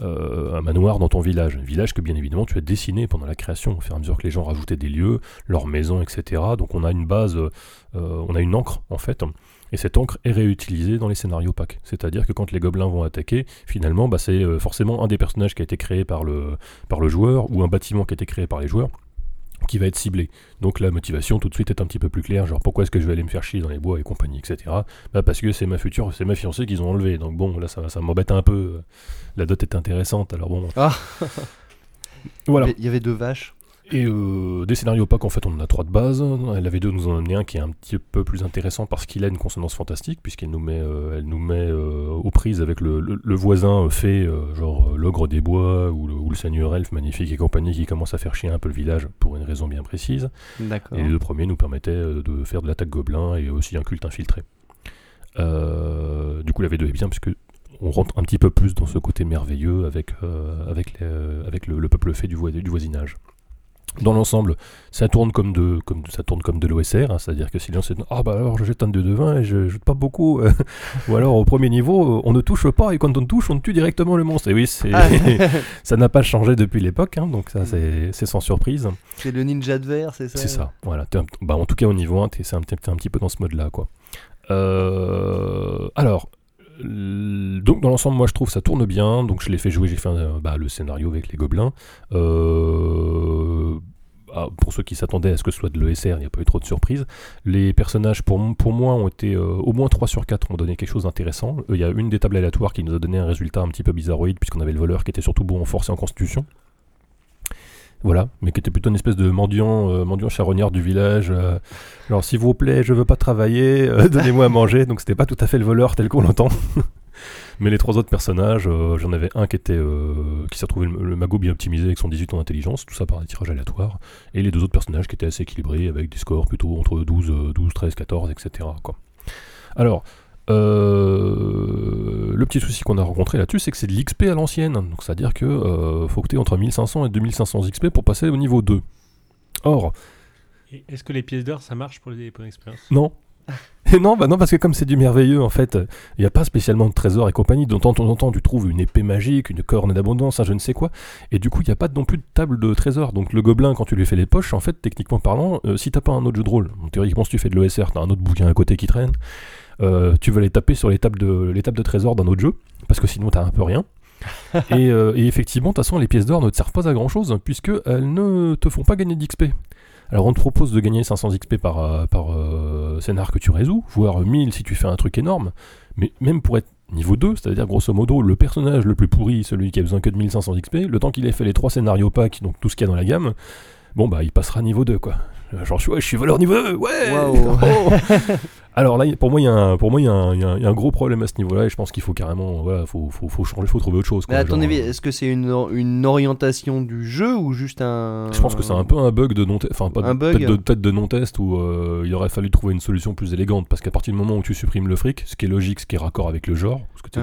euh, manoir dans ton village, un village que bien évidemment tu as dessiné pendant la création, au fur et à mesure que les gens rajoutaient des lieux, leurs maisons, etc. Donc on a une base, euh, on a une encre en fait, et cette encre est réutilisée dans les scénarios packs. C'est-à-dire que quand les gobelins vont attaquer, finalement, bah, c'est euh, forcément un des personnages qui a été créé par le, par le joueur ou un bâtiment qui a été créé par les joueurs qui va être ciblé. Donc la motivation tout de suite est un petit peu plus claire, genre pourquoi est-ce que je vais aller me faire chier dans les bois et compagnie, etc. Bah parce que c'est ma future, c'est ma fiancée qu'ils ont enlevée. Donc bon, là ça, ça m'embête un peu. La dot est intéressante, alors bon. Ah. Voilà. Il y avait deux vaches. Et euh, des scénarios pack, en fait, on en a trois de base. La V2 nous en a amené un qui est un petit peu plus intéressant parce qu'il a une consonance fantastique, puisqu'elle nous met, euh, elle nous met euh, aux prises avec le, le- le voisin fait, genre l'ogre des bois ou le, ou le seigneur elfe magnifique et compagnie qui commence à faire chier un peu le village pour une raison bien précise. Et les deux premiers nous permettaient de faire de l'attaque gobelin et aussi un culte infiltré. Du coup, la V2 est bien puisque on rentre un petit peu plus dans ce côté merveilleux avec, avec, les- avec le, le peuple fait du, voi- du voisinage. Dans l'ensemble, ça tourne comme de, comme, ça tourne comme de l'OSR, hein, c'est-à-dire que si gens se disent Ah bah alors je jette un 2 de 20 et je jette pas beaucoup, [laughs] ou alors au premier niveau, on ne touche pas et quand on touche, on tue directement le monstre. Et oui, Ah, [laughs] ça n'a pas changé depuis l'époque, hein, donc ça c'est, c'est sans surprise. c'est le ninja de verre, c'est ça C'est ça, voilà. Un- bah, en tout cas, au niveau 1, t'es, c'est un, un petit peu dans ce mode-là, quoi. Euh, alors, donc dans l'ensemble, moi je trouve ça tourne bien. Donc je l'ai fait jouer, j'ai fait un- bah, le scénario avec les gobelins. Euh, ah, pour ceux qui s'attendaient à ce que ce soit de l'ESR, il n'y a pas eu trop de surprises. Les personnages, pour, moi, ont été euh, au moins 3 sur 4 ont donné quelque chose d'intéressant. Euh, Il y a une des tables aléatoires qui nous a donné un résultat un petit peu bizarroïde, puisqu'on avait le voleur qui était surtout bon en force en constitution. Voilà, mais qui était plutôt une espèce de mendiant, euh, charognard du village. genre, s'il vous plaît, je veux pas travailler, donnez-moi à manger. Donc, c'était pas tout à fait le voleur tel qu'on l'entend. [laughs] mais les trois autres personnages, euh, j'en avais un qui était euh, qui s'est retrouvé le, le magot bien optimisé avec son 18 en intelligence, tout ça par un tirage aléatoire. Et les deux autres personnages qui étaient assez équilibrés avec des scores plutôt entre 12, euh, 12 13, 14, etc. Quoi. Alors, euh, le petit souci qu'on a rencontré là-dessus, c'est que c'est de l'XP à l'ancienne. Donc, c'est-à-dire que euh, faut que tu entre 1500 et 2500 XP pour passer au niveau 2. Or, Est-ce que les pièces d'or, ça marche pour les points d'expérience non. Et non, bah non, parce que comme c'est du merveilleux, en fait, il n'y a pas spécialement de trésors et compagnie. De temps en temps, tu trouves une épée magique, une corne d'abondance, un je ne sais quoi. Et du coup, il n'y a pas non plus de table de trésors. Donc le gobelin, quand tu lui fais les poches, en fait, techniquement parlant, euh, si t'as pas un autre jeu de rôle, théoriquement, si tu fais de l'ESR, t'as un autre bouquin à côté qui traîne, euh, tu vas les taper sur les tables de, les tables de trésors d'un autre jeu, parce que sinon, t'as un peu rien. [laughs] et, euh, et effectivement, de toute façon, les pièces d'or ne te servent pas à grand chose, puisqu'elles ne te font pas gagner d'XP. Alors on te propose de gagner 500 XP par, euh, par euh, scénar que tu résous, voire 1000 si tu fais un truc énorme. Mais même pour être niveau 2, c'est-à-dire grosso modo le personnage le plus pourri, celui qui a besoin que de 1500 XP, le temps qu'il ait fait les trois scénarios packs, donc tout ce qu'il y a dans la gamme, bon bah il passera niveau 2 quoi. Genre je suis, ouais, je suis voleur niveau 2, ouais. [laughs] Oh. Alors là, pour moi, il y, a un- pour moi, il y, a un- il y a un il y a un gros problème à ce niveau-là, et je pense qu'il faut carrément, voilà, faut, faut, faut changer, faut trouver autre chose. Mais Quoi, à ton genre, avis, euh, est-ce que c'est une, une orientation du jeu ou juste un. Je pense que c'est un peu un bug de non enfin pas de- bug peut-être de, peut-être de non-test où euh, il aurait fallu trouver une solution plus élégante parce qu'à partir du moment où tu supprimes le fric, ce qui est logique, ce qui est raccord avec le genre, parce que tu,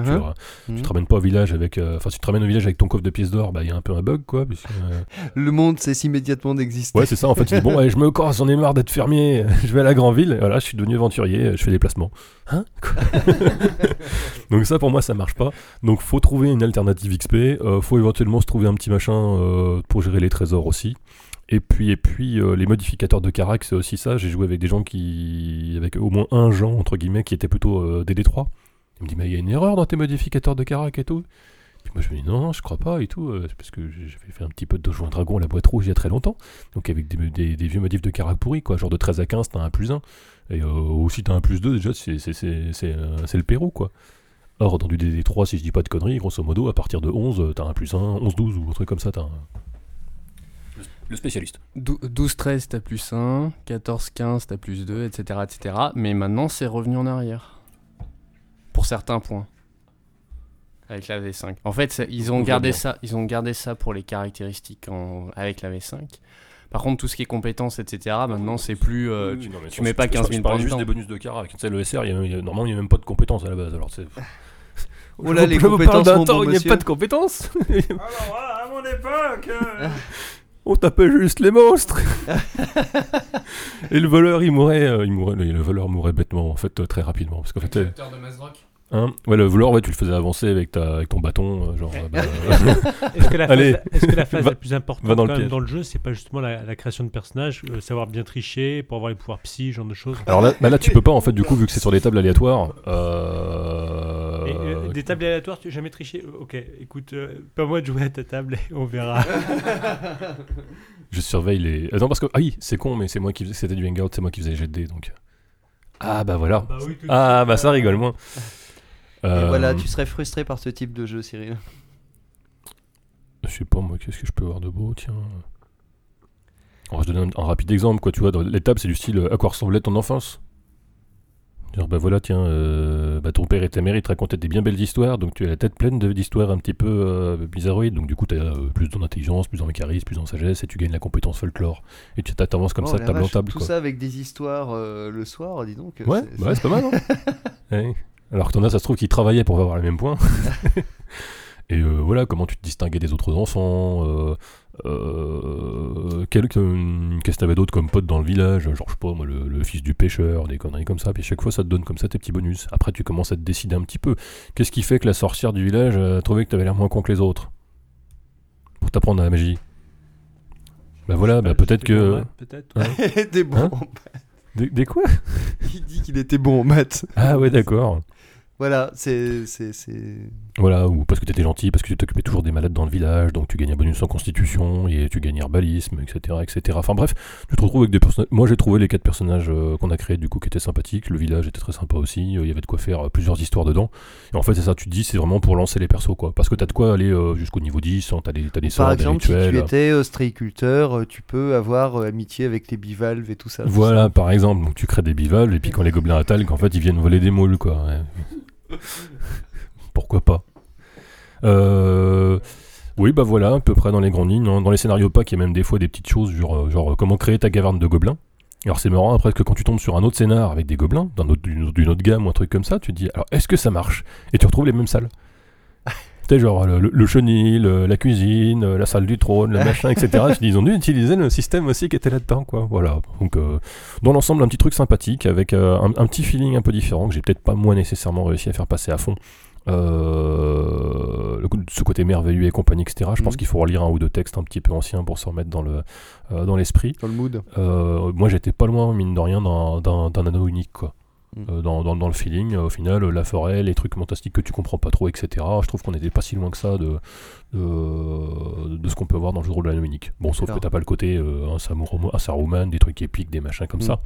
tu Mhm. te ramènes pas au village avec, euh, enfin si tu te ramènes au village avec ton coffre de pièces d'or, bah il y a un peu un bug quoi. puisque, euh, Le monde cesse immédiatement d'exister. Ouais c'est ça en fait. Tu dis bon [laughs] allez, je me casse, j'en ai marre d'être fermier, [laughs] je vais à la grande ville, voilà je suis devenu aventurier, je fais des placements. Hein [laughs] [laughs] Donc ça pour moi ça marche pas. Donc faut trouver une alternative XP, euh, faut éventuellement se trouver un petit machin euh, pour gérer les trésors aussi. Et puis, et puis euh, les modificateurs de carac, c'est aussi ça. J'ai joué avec des gens qui. avec au moins un genre, entre guillemets, qui était plutôt euh, DD3. Il me dit, mais il y a une erreur dans tes modificateurs de carac et tout. Moi, je me dis, non, je crois pas et tout. euh, parce que j'avais fait un petit peu de Donjons et Dragon à la boîte rouge il y a très longtemps. Donc, avec des vieux modifs de carac pourris, quoi. Genre de 13 à 15, t'as un plus 1. Et euh, aussi, t'as un plus 2, déjà, c'est c'est- c'est- c'est, euh, c'est le Pérou, quoi. Or, dans du DD3, si je dis pas de conneries, grosso modo, à partir de 11, euh, t'as un plus 1, 11-12 ou un truc comme ça, t'as un. Le- spécialiste. 12-13, t'as plus 1, 14-15, t'as plus 2, etc., etc. Mais maintenant, c'est revenu en arrière. Pour certains points. Avec la V5. En fait, ils ont, On gardé bien. ça, ils ont gardé ça pour les caractéristiques en- avec la V5. Par contre, tout ce qui est compétences, etc., maintenant, c'est plus. euh, tu- tu mets pas 15 000 points juste dedans. des bonus de carac. Tu sais, le SR, il y a- il y a- normalement, il n'y a même pas de compétences à la base. Alors, c'est. [laughs] Oh là, Je les compétences, d'un temps bon où il n'y a pas de compétences. [laughs] [laughs] Alors, à mon époque euh, On tapait juste les monstres. Et le voleur, il mourait, euh, il mourait, le, le voleur mourait bêtement, en fait, très rapidement. Parce qu'en fait, euh, hein, ouais, le voleur, ouais, tu le faisais avancer avec, ta, avec ton bâton, euh, genre. euh, bah, [laughs] Est-ce que la phase, Allez. est-ce que la, phase Va- la plus importante dans le quand même piège. dans le jeu, c'est pas justement la, la création de personnages, euh, savoir bien tricher pour avoir les pouvoirs psy, ce genre de choses? Alors là, bah là, tu peux pas, en fait, du coup, vu que c'est sur des tables aléatoires. Euh... Et, euh, Des tables aléatoires, tu n'as jamais triché? Ok, écoute, euh, pas moi de jouer à ta table et [laughs] on verra. [laughs] Je surveille les. Attends, parce que. Ah oui, c'est con, mais c'est moi qui faisais. C'était du hangout, c'est moi qui faisais les jets de dés, donc. Ah bah voilà. Bah oui, Ah bah ça rigole moins. Et Euh, voilà, tu serais frustré par ce type de jeu, Cyril. Je sais pas moi, qu'est-ce que je peux avoir de beau, tiens. Alors, je donne un, un rapide exemple, quoi, tu vois, dans l'étape, c'est du style euh, à quoi ressemblait ton enfance? Dire, bah voilà, tiens, euh, bah ton père et ta mère, ils te racontaient des bien belles histoires, donc tu as la tête pleine d'histoires un petit peu euh, bizarroïdes, donc du coup, tu as plus en intelligence, plus en plus en sagesse, et tu gagnes la compétence folklore. Et tu t'avances comme Oh, ça, table en table, Tout quoi. ça avec des histoires le soir, dis donc. Ouais, c'est- ouais, c'est pas mal, hein [laughs] Ouais. Alors que t'en as, ça se trouve, qui travaillaient pour avoir les mêmes points. [laughs] Et euh, voilà, comment tu te distinguais des autres enfants. Euh, euh, que- Qu'est-ce que t'avais d'autre comme pote dans le village Genre, je sais pas, moi, le, le fils du pêcheur, des conneries comme ça. Puis chaque fois, ça te donne comme ça tes petits bonus. Après, tu commences à te décider un petit peu. Qu'est-ce qui fait que la sorcière du village a trouvé que t'avais l'air moins con que les autres? Pour t'apprendre à la magie. Bah voilà, bah peut-être que. Peut-être. [laughs] Hein Il était bon. Hein Des, des quoi? Il dit qu'il était bon en maths. Ah ouais, d'accord. Voilà, c'est. Voilà, ou parce que t'étais gentil, parce que tu t'occupais toujours des malades dans le village, donc tu gagnais un bonus en constitution, et tu gagnais herbalisme, etc., etc. Enfin bref, tu te retrouves avec des personnages... Moi j'ai trouvé les quatre personnages euh, qu'on a créés du coup qui étaient sympathiques, le village était très sympa aussi, euh, il y avait de quoi faire euh, plusieurs histoires dedans. Et en fait c'est ça, tu te dis, c'est vraiment pour lancer les persos quoi. Parce que t'as de quoi aller jusqu'au niveau 10, hein, t'as des, t'as des sorts, Par des exemple, si tu étais stréiculteur, tu peux avoir amitié avec les bivalves et tout ça. Voilà, par exemple, donc tu crées des bivalves, et puis quand les gobelins attaquent, en fait, ils viennent voler des moules, quoi. ouais. [laughs] Pourquoi pas Euh, Oui, bah voilà, à peu près dans les grandes lignes. hein. Dans les scénarios packs, il y a même des fois des petites choses, genre, euh, genre euh, comment créer ta caverne de gobelins. Alors c'est marrant après que quand tu tombes sur un autre scénar avec des gobelins, d'une autre, autre gamme ou un truc comme ça, tu te dis alors est-ce que ça marche? Et tu retrouves les mêmes salles. Tu sais, genre le, le- chenil, le- la cuisine, euh, la salle du trône, le [laughs] machin, etc. Je dis, ils ont dû utiliser le système aussi qui était là-dedans, quoi. Voilà. Donc, euh, dans l'ensemble, un petit truc sympathique avec euh, un, un petit feeling un peu différent que j'ai peut-être pas moi nécessairement réussi à faire passer à fond. Euh, le ce côté merveilleux et compagnie, etc. Je pense Mhm. qu'il faut relire un ou deux textes un petit peu anciens pour se remettre dans le euh, dans l'esprit. Dans le mood. Euh, moi, j'étais pas loin, mine de rien, d'un anneau unique, quoi. Euh, dans, dans, dans le feeling. Au final, euh, la forêt, les trucs fantastiques que tu comprends pas trop, etc. Je trouve qu'on n'était pas si loin que ça de, de, de ce qu'on peut voir dans le jeu de rôle de la Dominique. Bon, sauf que t'as pas le côté euh, un, un Saruman, des trucs épiques, des machins comme Mm. ça.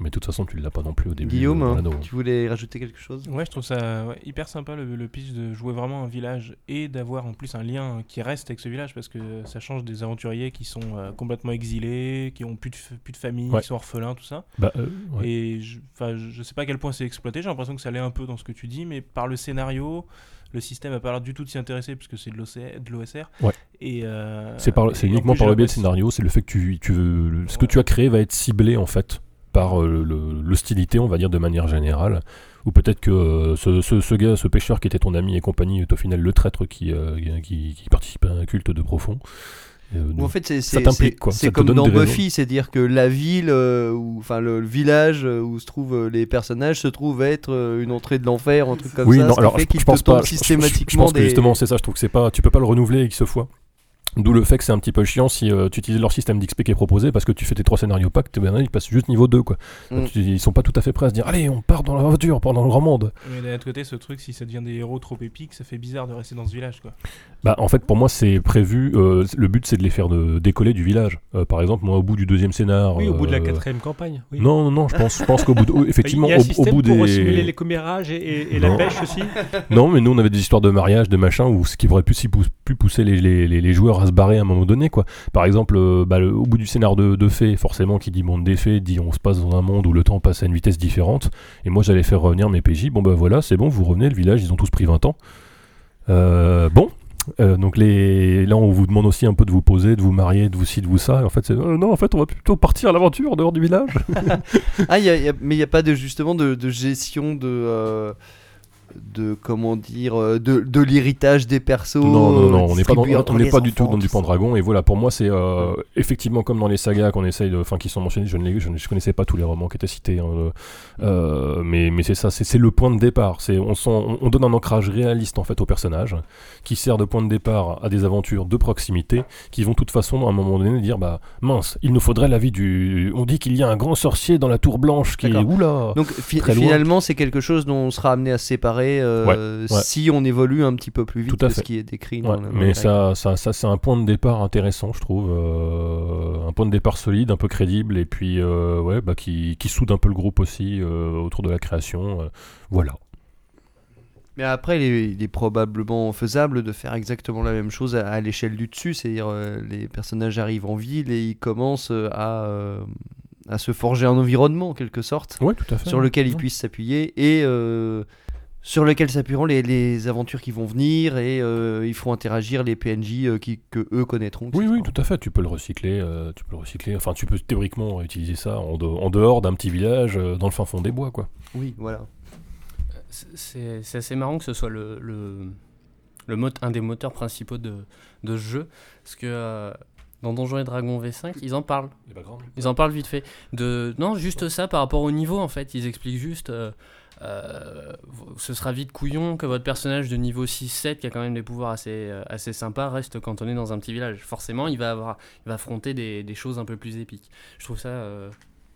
Mais de toute façon, tu l'as pas non plus au début. Guillaume, hein, tu voulais rajouter quelque chose? Ouais, je trouve ça ouais, hyper sympa le, le pitch de jouer vraiment un village et d'avoir en plus un lien qui reste avec ce village parce que ça change des aventuriers qui sont euh, complètement exilés, qui ont plus de, f- plus de famille, Ouais. qui sont orphelins, tout ça. Bah, euh, ouais. Et je, enfin, je je sais pas à quel point c'est exploité, j'ai l'impression que ça l'est un peu dans ce que tu dis, mais par le scénario, le système a pas l'air du tout de s'y intéresser puisque c'est de l'OC de l'OSR. Ouais. Et euh, C'est uniquement par le biais de scénario, c'est le fait que tu, tu veux, ce que tu as créé va être ciblé en fait par euh, l'hostilité, on va dire de manière générale, ou peut-être que euh, ce, ce- ce gars, ce pêcheur qui était ton ami et compagnie est au final le traître qui, euh, qui, qui participe à un culte de profond. Ou en fait, c'est comme dans. Buffy, c'est-à-dire que la ville, euh, ou enfin le, le village où se trouvent les personnages se trouve être euh, une entrée de l'enfer, un truc comme oui, ça. non, alors fait je, pense pas. je- je- je- systématiquement Je pense que des- justement, c'est ça. Je trouve que c'est pas, tu peux pas le renouveler X fois. D'où le fait que c'est un petit peu chiant si euh, tu utilises leur système d'XP qui est proposé parce que tu fais tes trois scénarios packs, bananes, ils passent juste niveau 2 quoi. Mm. Tu- ils sont pas tout à fait prêts à se dire allez on part dans l'aventure, pendant le grand monde. Mais d'un autre côté, ce truc, si ça devient des héros trop épiques, ça fait bizarre de rester dans ce village, quoi. Bah en fait pour moi c'est prévu, euh, le but c'est de les faire de, décoller du village. Euh, par exemple moi au bout du deuxième scénar. Oui, au bout de la quatrième campagne. Oui. Non non non je pense, je pense qu'au bout de, [laughs] effectivement Il y a un au, au bout pour des simuler les commérages et, et- et la Non. pêche aussi. Non, mais nous on avait des histoires de mariage, de machin, où ce qui aurait pu, si pu pousser les, les- les- les joueurs à se barrer à un moment donné, quoi. Par exemple, euh, bah, au bout du scénar de, de fées, forcément, qui dit monde des fées, dit on se passe dans un monde où le temps passe à une vitesse différente, et moi j'allais faire revenir mes PJ, bon bah voilà, c'est bon, vous revenez, le village, ils ont tous pris 20 ans. Euh, bon. Euh, donc les... là on vous demande aussi un peu de vous poser, de vous marier, de vous ci, de vous ça. Et en fait c'est non en fait on va plutôt partir à l'aventure en dehors du village. [laughs] Ah, mais il n'y a pas de, justement de gestion de. De comment dire euh, de, de l'héritage des persos Non, non, non, on n'est pas, dans, on pas du tout dans du. Pendragon. Et voilà, pour moi, c'est euh, effectivement comme dans les sagas qu'on essaye de, enfin, qui sont mentionnés. Je ne, je connaissais pas tous les romans qui étaient cités, hein, euh, mais, mais c'est ça, c'est le point de départ. C'est on, on, on donne un ancrage réaliste en fait au personnage, qui sert de point de départ à des aventures de proximité, qui vont de toute façon à un moment donné dire, bah mince, il nous faudrait l'avis du. On dit qu'il y a un grand sorcier dans la tour blanche qui est oula. Donc fi- Très loin. finalement, c'est quelque chose dont on sera amené à se euh, ouais. si on évolue un petit peu plus vite Tout à que ce qui est décrit. Ouais, dans le- dans mais ça, ça, ça c'est un point de départ intéressant, je trouve. euh, un point de départ solide, un peu crédible, et puis euh, ouais, bah, qui, qui soude un peu le groupe aussi euh, autour de la création. euh, voilà. Mais après, il est, il est probablement faisable de faire exactement la même chose à, à l'échelle du dessus, c'est-à-dire euh, les personnages arrivent en ville et ils commencent à, euh, à se forger un environnement en quelque sorte Ouais, tout à fait. sur lequel ils puissent s'appuyer et euh, sur lequel s'appuieront les, les aventures qui vont venir et euh, ils feront interagir les PNJ euh, qui, que eux connaîtront. Oui, etc. oui, tout à fait. Tu peux le recycler. euh, tu peux le recycler. Enfin, tu peux théoriquement utiliser ça en, de- en dehors d'un petit village, euh, dans le fin fond des bois, quoi. Oui, voilà. C'est c'est assez marrant que ce soit le, le, le mot- un des moteurs principaux de, de ce jeu. Parce que euh, dans Donjons et Dragons V5, ils en parlent. Ils en parlent vite fait. De, non, juste ça par rapport au niveau en fait. Ils expliquent juste. Euh, euh, ce sera vite couillon que votre personnage de niveau 6-7, qui a quand même des pouvoirs assez, euh, assez sympas, reste cantonné dans un petit village. Forcément, il va, avoir, il va affronter des, des choses un peu plus épiques. Je trouve ça.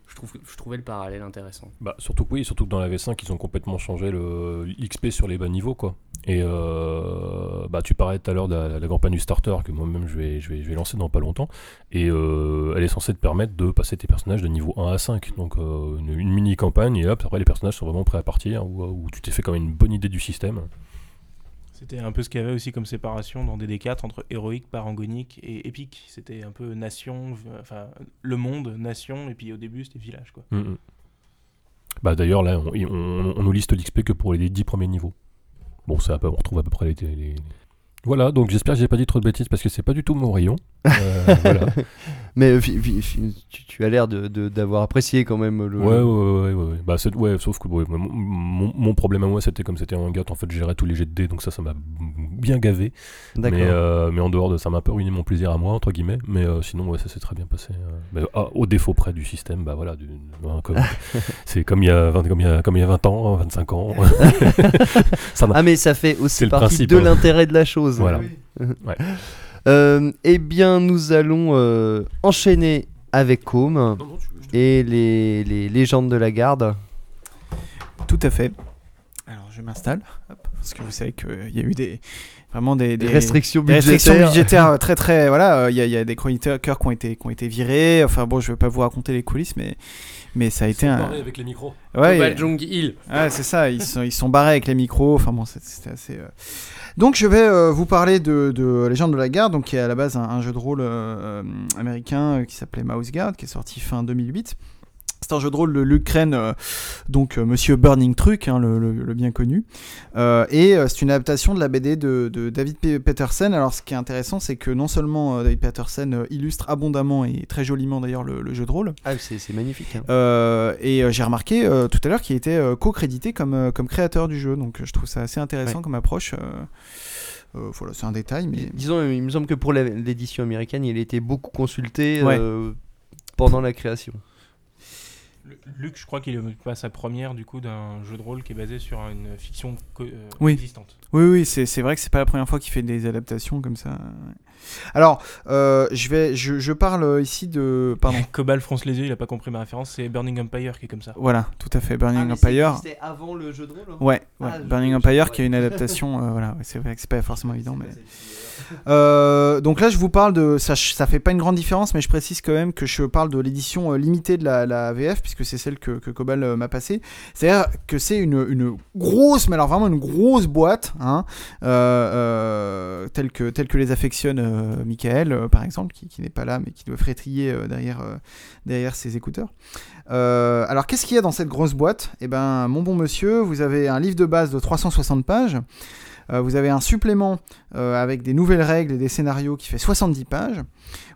Je, trouvais le parallèle intéressant. Bah, surtout que oui, surtout que dans la V5, ils ont complètement changé le l'XP sur les bas niveaux, quoi. Et euh, bah, tu parlais tout à l'heure de la, campagne du starter que moi-même je vais, je, vais, je vais lancer dans pas longtemps. Et euh, elle est censée te permettre de passer tes personnages de niveau 1 à 5. Donc euh, une, une mini campagne et hop, après les personnages sont vraiment prêts à partir. Où, où tu t'es fait quand même une bonne idée du système. C'était un peu ce qu'il y avait aussi comme séparation dans DD4 entre héroïque, parangonique et épique. C'était un peu nation, enfin le monde, nation, et puis au début c'était village quoi. Mm, mm. Bah d'ailleurs là, on, nous liste l'XP que pour les 10 premiers niveaux. Bon, ça, on retrouve à peu près les. les- Voilà, donc j'espère que j'ai pas dit trop de bêtises parce que c'est pas du tout mon rayon. Euh, [laughs] voilà. Mais euh, tu, tu as l'air de- de- d'avoir apprécié quand même le. Ouais, ouais, ouais, ouais, ouais. Bah, ouais, sauf que ouais, mon, problème à moi, c'était comme c'était un gars, en fait, je gérais tous les jets de dés, donc ça, ça m'a bien gavé. D'accord. Mais, euh, mais en dehors de ça, m'a un peu ruiné mon plaisir à moi, entre guillemets. Mais euh, sinon, ouais, ça s'est très bien passé. Mais, ah, au défaut près du système, bah voilà, hein, [laughs] c'est comme il y a 20, comme il y a, comme il y a 20 ans, 25 ans. [laughs] ça n'a- Ah mais ça fait aussi partie principe, de hein. l'intérêt de la chose. Voilà. Ouais. [laughs] Euh, eh bien, nous allons euh, enchaîner avec Com et les, les légendes de la garde. Tout à fait. Alors je m'installe, parce que vous savez qu'il y a eu des vraiment des, Des des- restrictions des budgétaires. restrictions budgétaires euh, très très voilà. euh, Il y, a- il y a des chroniqueurs qui ont été qui ont été virés. Enfin bon, je vais pas vous raconter les coulisses, mais mais ça a été un. avec les micros. Ouais, et- Hill. Ouais, c'est ça, ils sont, ils sont barrés avec les micros, enfin bon, c'était assez... euh. Donc je vais euh, vous parler de, de Légende de la Garde, qui est à la base un, jeu de rôle euh, euh, américain qui s'appelait Mouse Guard, qui est sorti fin 2008. C'est un jeu de rôle de Luke Crane, euh, donc euh, Monsieur Burning Truck, hein, le, le- le bien connu. Euh, et euh, c'est une adaptation de la BD de, de David P- Peterson. Alors ce qui est intéressant, c'est que non seulement David Peterson euh, illustre abondamment et très joliment d'ailleurs le- le jeu de rôle, Ah, c'est magnifique. hein. et j'ai remarqué tout à l'heure qu'il était co-crédité comme, comme créateur du jeu, donc je trouve ça assez intéressant comme approche. euh, voilà, c'est un détail, mais Disons, il me semble que pour l'édition américaine, il a été beaucoup consulté Ouais. euh, pendant la création. Luc, je crois qu'il est pas sa première du coup d'un jeu de rôle qui est basé sur une fiction co- euh, Oui. existante. oui, oui, c'est c'est vrai que c'est pas la première fois qu'il fait des adaptations comme ça. Alors, euh, je vais, je, je parle ici de, pardon, [laughs] Cobal fronce les yeux, il a pas compris ma référence, c'est Burning Empire qui est comme ça. voilà, tout à fait, Ah, Burning Empire. C'était avant le jeu de rôle hein Ouais, ouais, Ah, Burning Empire qui a une adaptation, euh, voilà, ouais, c'est vrai que c'est pas forcément évident, mais. Euh, donc là, je vous parle de. Ça, ça fait pas une grande différence, mais je précise quand même que je parle de l'édition euh, limitée de la, VF, puisque c'est celle que, que Cobal euh, m'a passée. C'est-à-dire que c'est une, une grosse, mais alors vraiment une grosse boîte, hein, telle, que, telle que les affectionne Michael, par exemple, qui, n'est pas là, mais qui doit frétiller derrière, derrière ses écouteurs. Alors, qu'est-ce qu'il y a dans cette grosse boîte? Eh ben, mon bon monsieur, vous avez un livre de base de 360 pages. Euh, vous avez un supplément euh, avec des nouvelles règles et des scénarios qui fait 70 pages.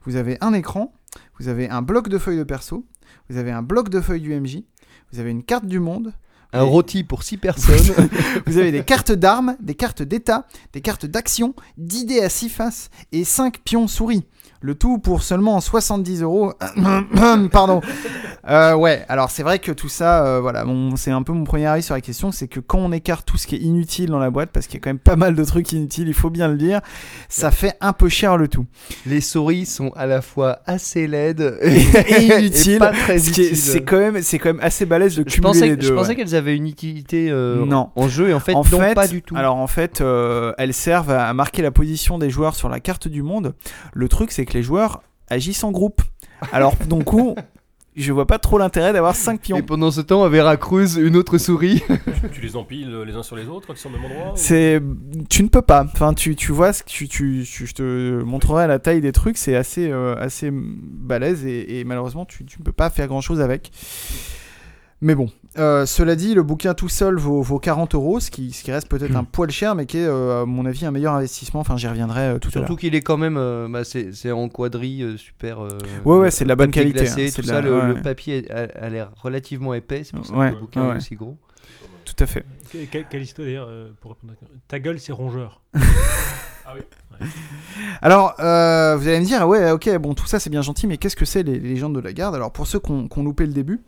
Vous avez un écran. Vous avez un bloc de feuilles de perso. Vous avez un bloc de feuilles du MJ. Vous avez une carte du monde. Un rôti pour 6 personnes. [laughs] Vous avez des cartes d'armes, des cartes d'état, des cartes d'action, d'idées à six faces et 5 pions souris. Le tout pour seulement 70 euros. [coughs] Pardon. Euh, ouais, alors c'est vrai que tout ça, euh, voilà, c'est un peu mon premier avis sur la question, c'est que quand on écarte tout ce qui est inutile dans la boîte, parce qu'il y a quand même pas mal de trucs inutiles, il faut bien le dire, ça fait un peu cher le tout. Les souris sont à la fois assez laides Et [laughs] inutiles. C'est quand même, c'est quand même assez balèze de Je cumuler pensais, les deux. je pensais ouais. qu'elles avaient une utilité euh, Non. en jeu et en fait, en non, fait, pas du tout. Alors en fait, euh, elles servent à marquer la position des joueurs sur la carte du monde. Le truc, c'est que les joueurs agissent en groupe. Alors [laughs] donc, coup, je vois pas trop l'intérêt d'avoir 5 et pions. pendant ce temps, à Veracruz, une autre souris. [laughs] tu, tu les empiles les uns sur les autres ils sont au même endroit ou- C'est, tu ne peux pas. Enfin, tu, tu vois, ce que tu, tu, tu- je te montrerai la taille des trucs. C'est assez, euh, assez balèze et, et malheureusement, tu, tu ne peux pas faire grand chose avec. Mais bon, euh, cela dit, le bouquin tout seul vaut, vaut 40 euros, ce qui, ce qui reste peut-être un poil cher, mais qui est, euh, à mon avis, un meilleur investissement. Enfin, j'y reviendrai euh, tout à l'heure. Surtout qu'il est quand même, euh, bah, c'est c'est en quadrille euh, super. euh, Ouais, ouais, c'est de la bonne qualité, glacé, hein, c'est tout ça, la- le, ouais. le papier a, a l'air relativement épais, c'est pour ça Ouais, que le bouquin ouais, est aussi gros. Tout à fait. Histoire d'ailleurs, pour répondre à ta gueule, c'est rongeur. [laughs] Alors, euh, vous allez me dire, ouais, ok, bon, tout ça c'est bien gentil, mais qu'est-ce que c'est les, légendes de la garde? Alors, pour ceux qui ont loupé le début,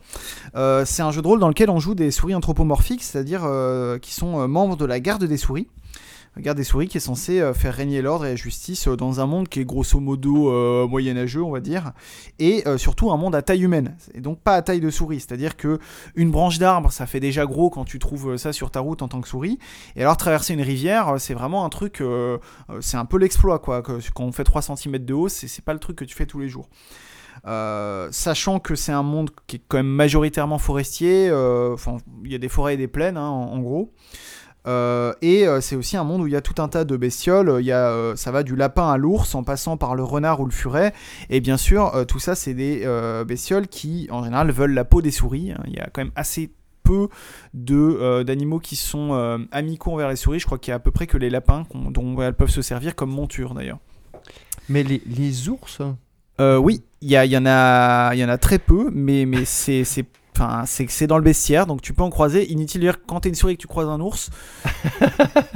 euh, c'est un jeu de rôle dans lequel on joue des souris anthropomorphiques, c'est-à-dire euh, qui sont membres de la garde des souris. Garde des souris qui est censée euh, faire régner l'ordre et la justice euh, dans un monde qui est grosso modo euh, moyenâgeux, on va dire, et surtout un monde à taille humaine, et donc pas à taille de souris. C'est-à-dire que une branche d'arbre, ça fait déjà gros quand tu trouves ça sur ta route en tant que souris, et alors traverser une rivière, c'est vraiment un truc. c'est un peu l'exploit quoi. Quand on fait 3 cm de haut, c'est pas le truc que tu fais tous les jours. Sachant que c'est un monde qui est quand même majoritairement forestier, il y a des forêts et des plaines hein, en gros. Euh, et euh, c'est aussi un monde où il y a tout un tas de bestioles. Il y a, euh, ça va du lapin à l'ours, en passant par le renard ou le furet. Et bien sûr, tout ça, c'est des bestioles qui, en général, veulent la peau des souris. hein. Il y a quand même assez peu d'animaux qui sont amicaux envers les souris. Je crois qu'il y a à peu près que les lapins dont elles peuvent se servir comme monture d'ailleurs. Mais les, les ours, Euh, oui, il y, a- y en a, y en a très peu, mais mais c'est c'est Enfin, c'est dans le bestiaire, donc tu peux en croiser. Inutile de dire quand t'es une souris et que tu croises un ours, [laughs]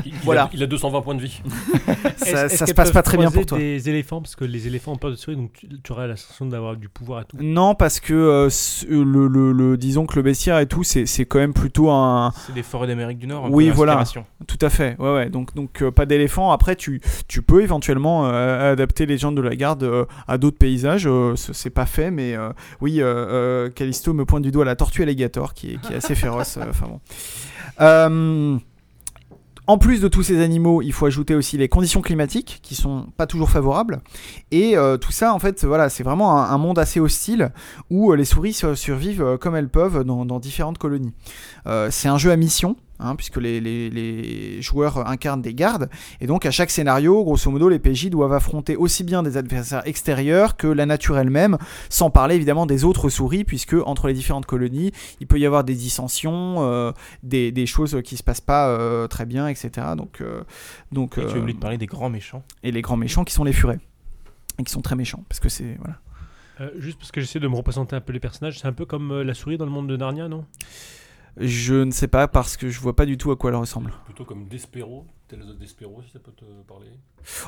Il, il Voilà. a, il a 220 points de vie. [laughs] ça, ça se passe pas très bien pour croiser toi. des éléphants, parce que les éléphants ont peur de souris, donc tu, tu aurais la sensation d'avoir du pouvoir et tout. Non, parce que euh, ce- le, le- le- disons que le bestiaire et tout, c'est quand même plutôt un. C'est des forêts d'Amérique du Nord. Oui, voilà. Tout à fait, ouais, ouais. Donc, donc euh, pas d'éléphant. Après, tu, tu peux éventuellement euh, adapter les gens de la garde euh, à d'autres paysages. euh, ce- c'est pas fait, mais euh, oui, euh, euh, Callisto me pointe du doigt la la tortue alligator qui est, assez féroce. euh, Enfin bon. Euh, en plus de tous ces animaux, il faut ajouter aussi les conditions climatiques qui sont pas toujours favorables. Et euh, tout ça, en fait, voilà, c'est vraiment un, monde assez hostile où les souris sur- survivent comme elles peuvent dans, différentes colonies. C'est un jeu à mission. Hein, puisque les, les- les joueurs incarnent des gardes, et donc à chaque scénario, grosso modo, les PJ doivent affronter aussi bien des adversaires extérieurs que la nature elle-même, sans parler évidemment des autres souris, puisque entre les différentes colonies, il peut y avoir des dissensions, euh, des, des choses qui se passent pas euh, très bien, etc. Donc, euh, donc, Et tu euh, as oublié de parler des grands méchants. et les grands méchants qui sont les furets, et qui sont très méchants, parce que c'est voilà. Euh, juste parce que j'essaie de me représenter un peu les personnages, c'est un peu comme euh, la souris dans le monde de Narnia, non? Je ne sais pas parce que je vois pas du tout à quoi elle ressemble. Plutôt comme Despero, tel les autres Despero, si ça peut te parler.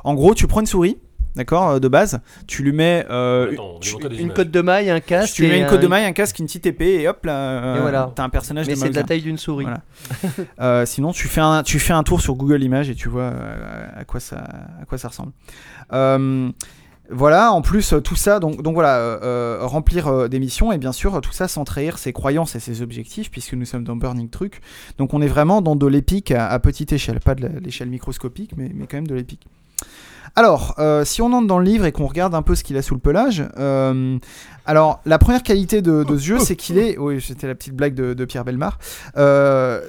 En gros, tu prends une souris, d'accord, euh, de base, tu lui mets euh, Attends, tu- Une cote de maille, un casque. tu lui mets et une côte de un- maille, un casque, une petite épée, et hop là, euh, Et voilà. t'as un personnage Mais de c'est de la taille d'une souris. Voilà. [laughs] Euh, sinon, tu fais, un, tu fais un tour sur Google Images et tu vois euh, à, quoi ça, à quoi ça ressemble. Euh, voilà, en plus, euh, tout ça, donc, donc voilà, euh, euh, remplir des missions et bien sûr, tout ça sans trahir ses croyances et ses objectifs, puisque nous sommes dans Burning Truc. Donc on est vraiment dans de l'épique à, petite échelle, pas de l'échelle microscopique, mais, mais quand même de l'épique. Alors, si on entre dans le livre et qu'on regarde un peu ce qu'il a sous le pelage, alors la première qualité de, de ce jeu, c'est qu'il est, oui, c'était la petite blague de, Pierre Belmar,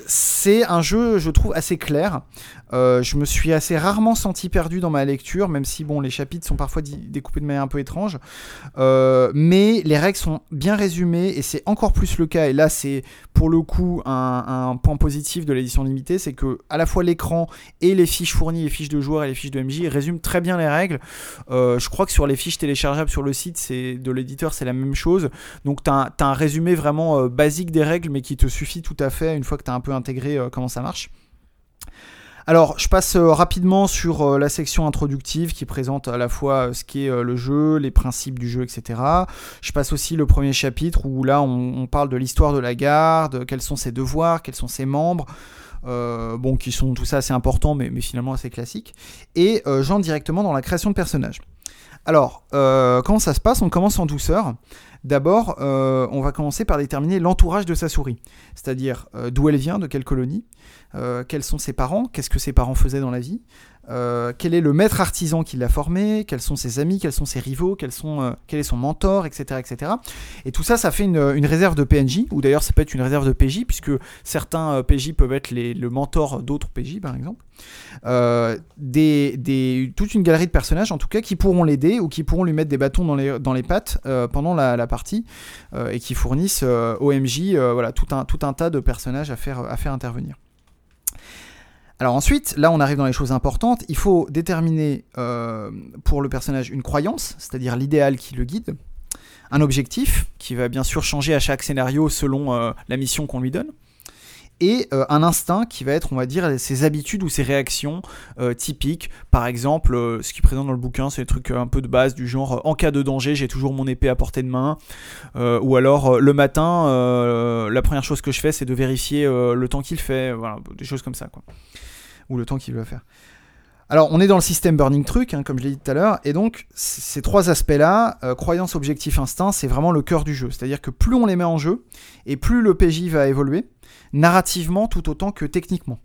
c'est un jeu, je trouve, assez clair. Euh, je me suis assez rarement senti perdu dans ma lecture, même si bon, les chapitres sont parfois découpés de manière un peu étrange. Euh, mais les règles sont bien résumées et c'est encore plus le cas. Et là, c'est pour le coup un, point positif de l'édition limitée, c'est que à la fois l'écran et les fiches fournies, les fiches de joueurs et les fiches de MJ résument très bien les règles. Euh, je crois que sur les fiches téléchargeables sur le site de l'éditeur, c'est la même chose. Donc tu as, un résumé vraiment basique des règles, mais qui te suffit tout à fait une fois que tu as un peu intégré comment ça marche. Alors, je passe euh, rapidement sur euh, la section introductive qui présente à la fois euh, ce qu'est le jeu, les principes du jeu, etc. Je passe aussi le premier chapitre où là on, parle de l'histoire de la garde, quels sont ses devoirs, quels sont ses membres, bon, qui sont tout ça assez important, mais, finalement assez classique. Et j'entre directement dans la création de personnages. Alors, comment ça se passe? On commence en douceur. D'abord, euh, on va commencer par déterminer l'entourage de sa souris, c'est-à-dire euh, d'où elle vient, de quelle colonie, euh, quels sont ses parents, qu'est-ce que ses parents faisaient dans la vie, euh, quel est le maître artisan qui l'a formé, quels sont ses amis, quels sont ses rivaux, quels sont, euh, quel est son mentor, etc., etc. Et tout ça, ça fait une, réserve de PNJ, ou d'ailleurs ça peut être une réserve de PJ, puisque certains euh, PJ peuvent être les- le mentor d'autres PJ, par exemple. Des, toute une galerie de personnages, en tout cas, qui pourront l'aider ou qui pourront lui mettre des bâtons dans les, dans les pattes pendant la, partie, et qui fournissent au MJ euh, voilà, tout, un, tout un tas de personnages à faire, à faire intervenir. Ensuite, là on arrive dans les choses importantes, il faut déterminer euh, pour le personnage une croyance, c'est-à-dire l'idéal qui le guide, un objectif qui va bien sûr changer à chaque scénario selon euh, la mission qu'on lui donne, et euh, un instinct qui va être, on va dire, ses habitudes ou ses réactions euh, typiques. Par exemple, euh, ce qui est présent dans le bouquin, c'est des trucs un peu de base du genre en cas de danger, j'ai toujours mon épée à portée de main, ou alors le matin, la première chose que je fais, c'est de vérifier le temps qu'il fait, voilà, des choses comme ça, quoi ou le temps qu'il va faire. Alors, on est dans le système Burning Truc, hein, comme je l'ai dit tout à l'heure, et donc ces trois aspects-là, croyance, objectif, instinct, c'est vraiment le cœur du jeu. C'est-à-dire que plus on les met en jeu, et plus le PJ va évoluer, narrativement tout autant que techniquement.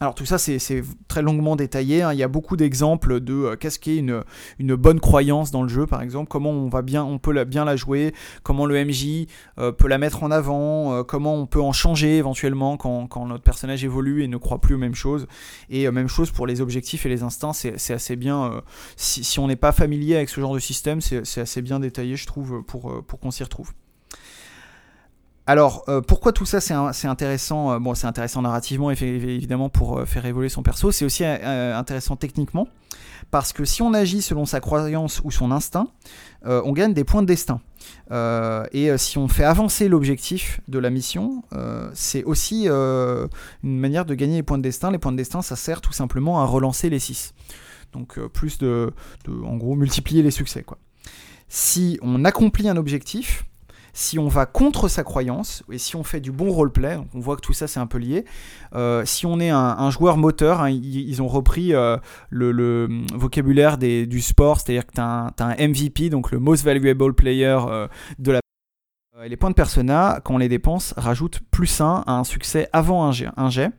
Alors tout ça c'est très longuement détaillé, hein. il y a beaucoup d'exemples de euh, qu'est-ce qu'est une, une bonne croyance dans le jeu par exemple, comment on, va bien, on peut la, bien la jouer, comment le MJ euh, peut la mettre en avant, euh, comment on peut en changer éventuellement quand, notre personnage évolue et ne croit plus aux mêmes choses. Et euh, même chose pour les objectifs et les instincts, c'est assez bien. si, on n'est pas familier avec ce genre de système, c'est assez bien détaillé, je trouve, pour qu'on s'y retrouve. Alors, euh, pourquoi tout ça c'est intéressant euh, Bon, c'est intéressant narrativement, évidemment, pour euh, faire évoluer son perso. C'est aussi intéressant techniquement, parce que si on agit selon sa croyance ou son instinct, on gagne des points de destin. Et si on fait avancer l'objectif de la mission, c'est aussi une manière de gagner les points de destin. Les points de destin, ça sert tout simplement à relancer les 6. Donc plus de, de- en gros, multiplier les succès. Quoi. Si on accomplit un objectif, si on va contre sa croyance, et si on fait du bon roleplay, on voit que tout ça c'est un peu lié, euh, si on est un, joueur moteur, hein, ils, ont repris euh, le, hum, vocabulaire du sport, c'est-à-dire que tu as, un MVP, donc le Most Valuable Player euh, de la les points de persona, quand on les dépense, rajoutent plus 1 à un succès avant un jet.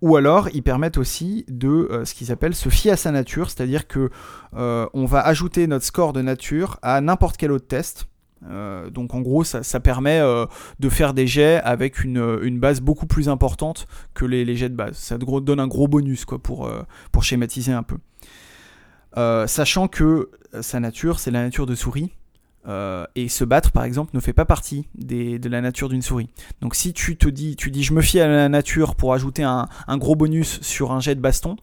Ou alors, ils permettent aussi de ce qu'ils appellent se fier à sa nature, c'est-à-dire que on va ajouter notre score de nature à n'importe quel autre test. Euh, donc en gros, ça, permet euh, de faire des jets avec une, une base beaucoup plus importante que les, jets de base. Ça donne un gros bonus quoi, pour, euh, pour schématiser un peu. Euh, sachant que euh, sa nature, c'est la nature de souris. euh, et se battre, par exemple, ne fait pas partie de la nature d'une souris. Donc si tu te dis, tu dis je me fie à la nature pour ajouter un, gros bonus sur un jet de baston,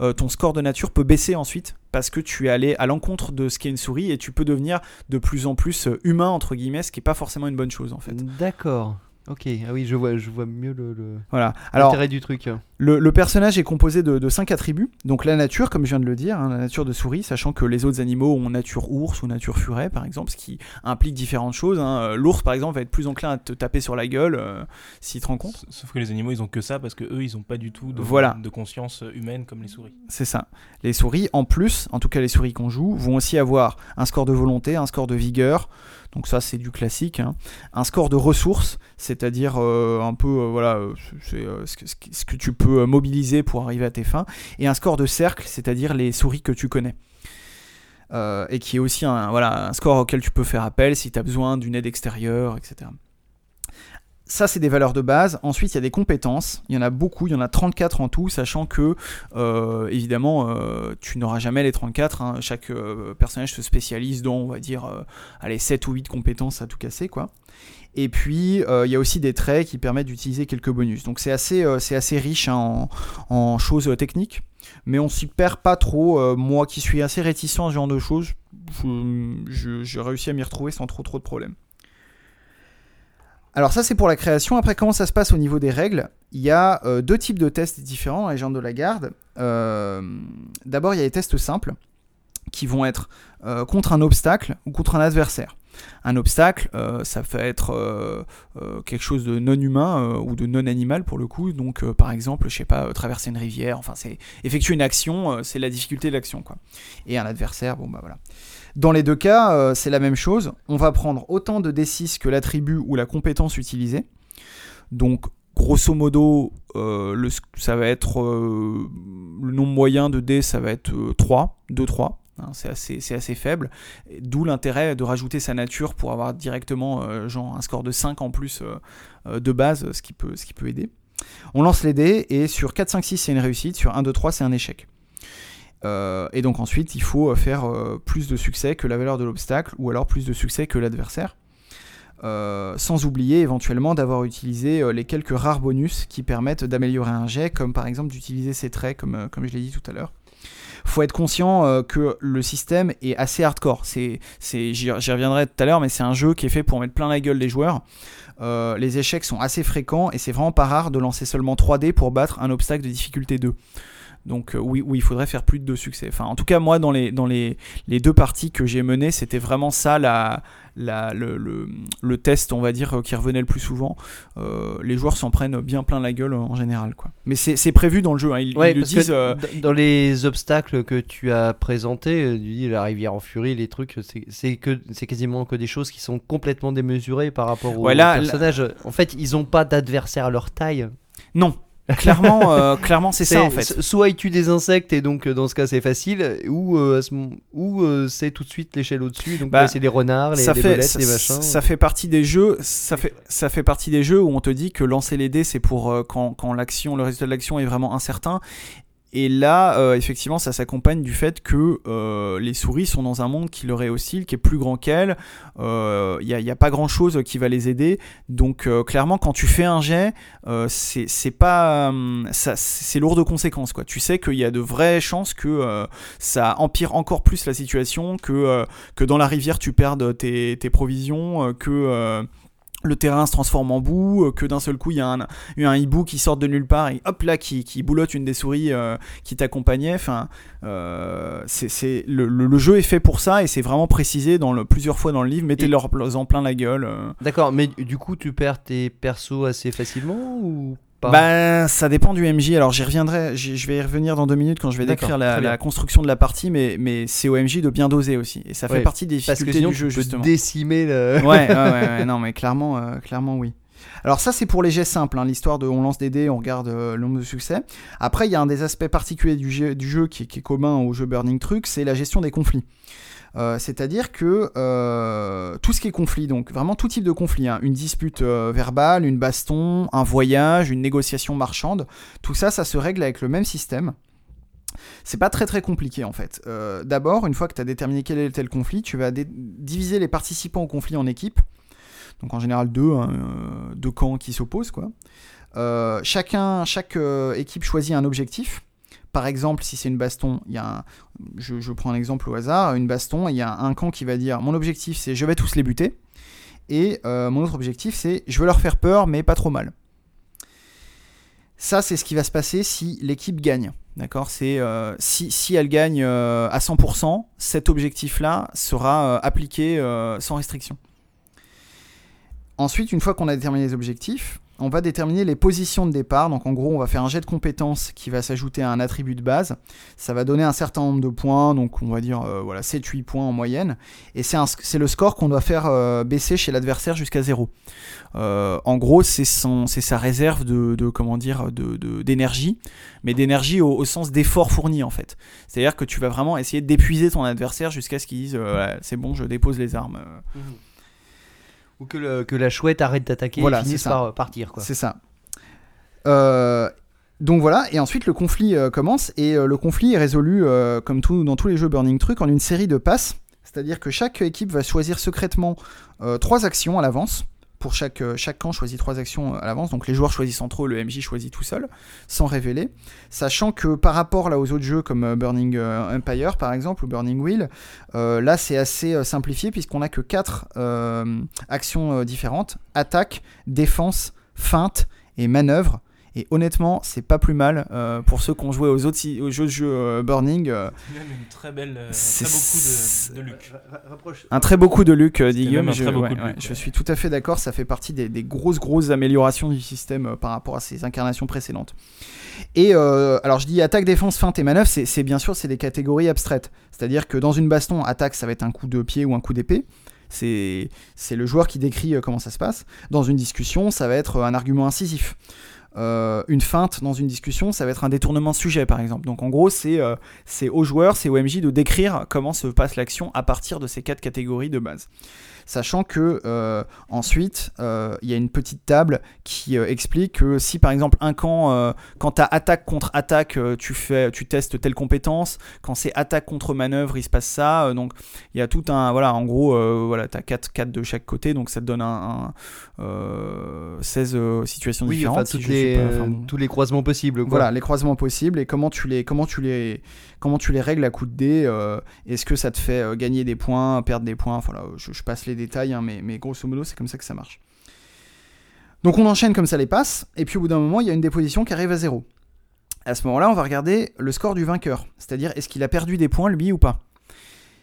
euh, ton score de nature peut baisser ensuite parce que tu es allé à l'encontre de ce qu'est une souris et tu peux devenir de plus en plus euh, humain entre guillemets, ce qui est pas forcément une bonne chose en fait. D'accord. Ok. Ah oui, je vois, je vois mieux le, le- Voilà. Alors l'intérêt du truc. Le, le personnage est composé de, de cinq attributs. Donc la nature, comme je viens de le dire, hein, la nature de souris, sachant que les autres animaux ont nature ours ou nature furet, par exemple, ce qui implique différentes choses. hein. Euh, L'ours, par exemple, va être plus enclin à te taper sur la gueule euh, s'il te rend compte. Sauf que les animaux, ils ont que ça parce que eux, ils ont pas du tout de, Voilà. de conscience humaine comme les souris. C'est ça. Les souris, en plus, en tout cas les souris qu'on joue, vont aussi avoir un score de volonté, un score de vigueur. Donc ça, c'est du classique. hein. Un score de ressources, c'est-à-dire euh, un peu, euh, voilà, euh, c'est euh, ce, que, ce que- ce que tu peux euh, mobiliser pour arriver à tes fins. Et un score de cercle, c'est-à-dire les souris que tu connais. Euh, et qui est aussi un, score auquel tu peux faire appel si tu as besoin d'une aide extérieure, etc. Ça, c'est des valeurs de base. Ensuite, il y a des compétences. Il y en a beaucoup, il y en a 34 en tout, sachant que, euh, évidemment, tu n'auras jamais les 34. hein. Chaque personnage se spécialise dans, on va dire, allez, 7 ou 8 compétences à tout casser, quoi. Et puis, euh, il y a aussi des traits qui permettent d'utiliser quelques bonus. Donc, c'est assez, euh, assez riche hein, en, choses euh, techniques, mais on s'y perd pas trop. Moi qui suis assez réticent à ce genre de choses, j'ai réussi à m'y retrouver sans trop trop de problèmes. Alors ça c'est pour la création. Après comment ça se passe au niveau des règles? Il y a deux types de tests différents dans les gens de la garde. D'abord il y a les tests simples qui vont être contre un obstacle ou contre un adversaire. Un obstacle, euh, ça peut être euh, euh, quelque chose de non humain ou de non animal pour le coup. Donc par exemple, je sais pas, traverser une rivière. Enfin c'est effectuer une action, c'est la difficulté de l'action quoi. Et un adversaire, bon bah voilà. Dans les deux cas, c'est la même chose. On va prendre autant de D6 que l'attribut ou la compétence utilisée. Donc, grosso modo, le, ça va être le nombre moyen de dés, ça va être euh, 3, 2, 3. Hein, c'est assez, faible. D'où l'intérêt de rajouter sa nature pour avoir directement euh, un score de 5 en plus euh, euh, de base, ce qui, peut, aider. On lance les dés et sur 4, 5, 6 c'est une réussite, sur 1, 2, 3 c'est un échec. Et donc ensuite, il faut faire plus de succès que la valeur de l'obstacle, ou alors plus de succès que l'adversaire. Sans oublier éventuellement d'avoir utilisé les quelques rares bonus qui permettent d'améliorer un jet, comme par exemple d'utiliser ses traits, comme je l'ai dit tout à l'heure. Faut être conscient euh, que le système est assez hardcore. C'est, c'est, j'y reviendrai tout à l'heure, mais c'est un jeu qui est fait pour mettre plein la gueule des joueurs. Euh, les échecs sont assez fréquents et c'est vraiment pas rare de lancer seulement 3D pour battre un obstacle de difficulté 2. Donc euh, oui, oui, il faudrait faire plus de deux succès. Enfin, en tout cas, moi, dans les, dans les, les deux parties que j'ai menées, c'était vraiment ça la, la, le, le, le test, on va dire, euh, qui revenait le plus souvent. Euh, les joueurs s'en prennent bien plein la gueule euh, en général. Quoi. Mais c'est prévu dans le jeu. hein. Ils, Ouais, ils le disent. euh, dans les obstacles que tu as présentés, euh, tu dis la rivière en furie, les trucs, c'est- quasiment que des choses qui sont complètement démesurées par rapport aux Ouais, là- personnages. En fait, ils ont pas d'adversaire à leur taille. Non, clairement, euh, clairement c'est ça en fait. Soit ils tuent des insectes et donc euh, dans ce cas c'est facile, ou euh, ou euh, c'est tout de suite l'échelle au-dessus. Donc Bah, ouais, c'est des renards, les, ça les fait ça, les machins. ça fait partie des jeux ça fait ça fait partie des jeux où on te dit que lancer les dés c'est pour euh, quand, quand l'action le résultat de l'action est vraiment incertain et là euh, effectivement ça s'accompagne du fait que euh, les souris sont dans un monde qui leur est hostile qui est plus grand qu'elles. Il n'y a, pas grand chose qui va les aider. Donc euh, clairement quand tu fais un jet euh, c'est pas hum, c'est lourd de conséquences quoi. Tu sais qu'il y a de vraies chances que euh, ça empire encore plus la situation que euh, dans la rivière tu perdes tes, provisions, euh, que euh, le terrain se transforme en boue, euh, que d'un seul coup il y a un, hibou qui sort de nulle part et hop là qui, qui boulotte une des souris euh, qui t'accompagnait. Enfin, euh, c'est, c'est- le, le- le jeu est fait pour ça et c'est vraiment précisé dans le, plusieurs fois dans le livre. Mettez-leur en plein la gueule. euh. D'accord, mais du coup tu perds tes persos assez facilement ou pas Bah, ça dépend du MJ. Alors, j'y reviendrai. Je vais y revenir dans deux minutes quand je vais décrire la, construction de la partie, mais, mais c'est au MJ de bien doser aussi. Et ça fait Ouais, partie des Parce que difficultés sinon, du jeu, justement. décimer le. ouais, ouais, [laughs] ouais, non, mais clairement, euh, clairement, oui. Alors ça, c'est pour les jets simples, hein, l'histoire de on lance des dés, on regarde euh, le nombre de succès. Après, il y a un des aspects particuliers du jeu, du jeu qui, est, qui est commun au jeu Burning Truck, c'est la gestion des conflits. Euh, C'est-à-dire que euh, tout ce qui est conflit, donc vraiment tout type de conflit, hein, une dispute euh, verbale, une baston, un voyage, une négociation marchande, tout ça, ça se règle avec le même système. C'est pas très très compliqué en fait. D'abord, une fois que tu as déterminé quel est tel conflit, tu vas diviser les participants au conflit en équipes. Donc en général deux, hein, deux camps qui s'opposent quoi. Chacun, chaque équipe choisit un objectif. Par exemple, si c'est une baston, il y a je, prends un exemple au hasard, une baston, il y a un camp qui va dire mon objectif c'est je vais tous les buter, et euh, mon autre objectif c'est je veux leur faire peur mais pas trop mal. Ça c'est ce qui va se passer si l'équipe gagne. D'accord? Euh, si, elle gagne euh, à 100%, cet objectif-là sera appliqué sans restriction. Ensuite, une fois qu'on a déterminé les objectifs, on va déterminer les positions de départ. Donc en gros, on va faire un jet de compétences qui va s'ajouter à un attribut de base. Ça va donner un certain nombre de points, donc on va dire euh, voilà 7-8 points en moyenne. Et c'est le score qu'on doit faire euh, baisser chez l'adversaire jusqu'à 0. Euh, en gros, c'est sa réserve de, d'énergie, mais d'énergie au, sens d'effort fourni en fait. C'est-à-dire que tu vas vraiment essayer d'épuiser ton adversaire jusqu'à ce qu'il dise c'est bon, je dépose les armes. euh, Ou que, le- que la chouette arrête d'attaquer Voilà, et finisse c'est ça. par euh, partir. Quoi. C'est ça. Euh, donc voilà, et ensuite le conflit euh, commence, et euh, le conflit est résolu, euh, comme tout, dans tous les jeux Burning Truck, en une série de passes. C'est-à-dire que chaque équipe va choisir secrètement euh, trois actions à l'avance. Pour chaque, euh, chaque camp choisit trois actions à l'avance, donc les joueurs choisissent entre eux, le MJ choisit tout seul, sans révéler. Sachant que par rapport là aux autres jeux comme euh, Burning euh, Empire par exemple, ou Burning Wheel, là c'est assez simplifié puisqu'on a que quatre actions différentes attaque, défense, feinte et manœuvre. Et honnêtement, c'est pas plus mal euh, pour ceux qui ont joué aux autres aux jeux de jeu euh, Burning. euh, C'est même une très belle, euh, C'est- très beaucoup de, de Luc. un très beau coup de Luc, euh, Guillaume. un Je, ouais, ouais, je suis tout à fait d'accord. Ça fait partie des, des grosses, grosses améliorations du système euh, par rapport à ses incarnations précédentes. Et euh, alors, je dis attaque, défense, feinte et manœuvre, c'est bien sûr c'est des catégories abstraites. C'est-à-dire que dans une baston, attaque, ça va être un coup de pied ou un coup d'épée. C'est le joueur qui décrit euh, comment ça se passe. Dans une discussion, ça va être euh, un argument incisif. Euh, une feinte dans une discussion, ça va être un détournement de sujet, par exemple. Donc en gros, c'est euh, c'est au joueur, c'est au MJ de décrire comment se passe l'action à partir de ces quatre catégories de base. Sachant que euh, ensuite, euh, il y a une petite table qui euh, explique que si par exemple un camp, quand tu as attaque contre attaque, tu, fais, tu testes telle compétence, quand c'est attaque contre manœuvre, il se passe ça. donc il y a tout un. Voilà, en gros, voilà, tu as 4, 4 de chaque côté, donc ça te donne un, un, euh, 16 euh, situations Oui, différentes. enfin, si les, suis pas- enfin, bon. tous les croisements possibles. Quoi. Voilà, les croisements possibles et comment tu les, comment tu les, comment tu les règles à coup de dés. Est-ce que ça te fait gagner des points, perdre des points Voilà, je, je passe les détails, hein, mais, grosso modo, c'est comme ça que ça marche. Donc on enchaîne comme ça les passes, et puis au bout d'un moment, il y a une déposition qui arrive à zéro. À ce moment-là, on va regarder le score du vainqueur, c'est-à-dire est-ce qu'il a perdu des points lui ou pas.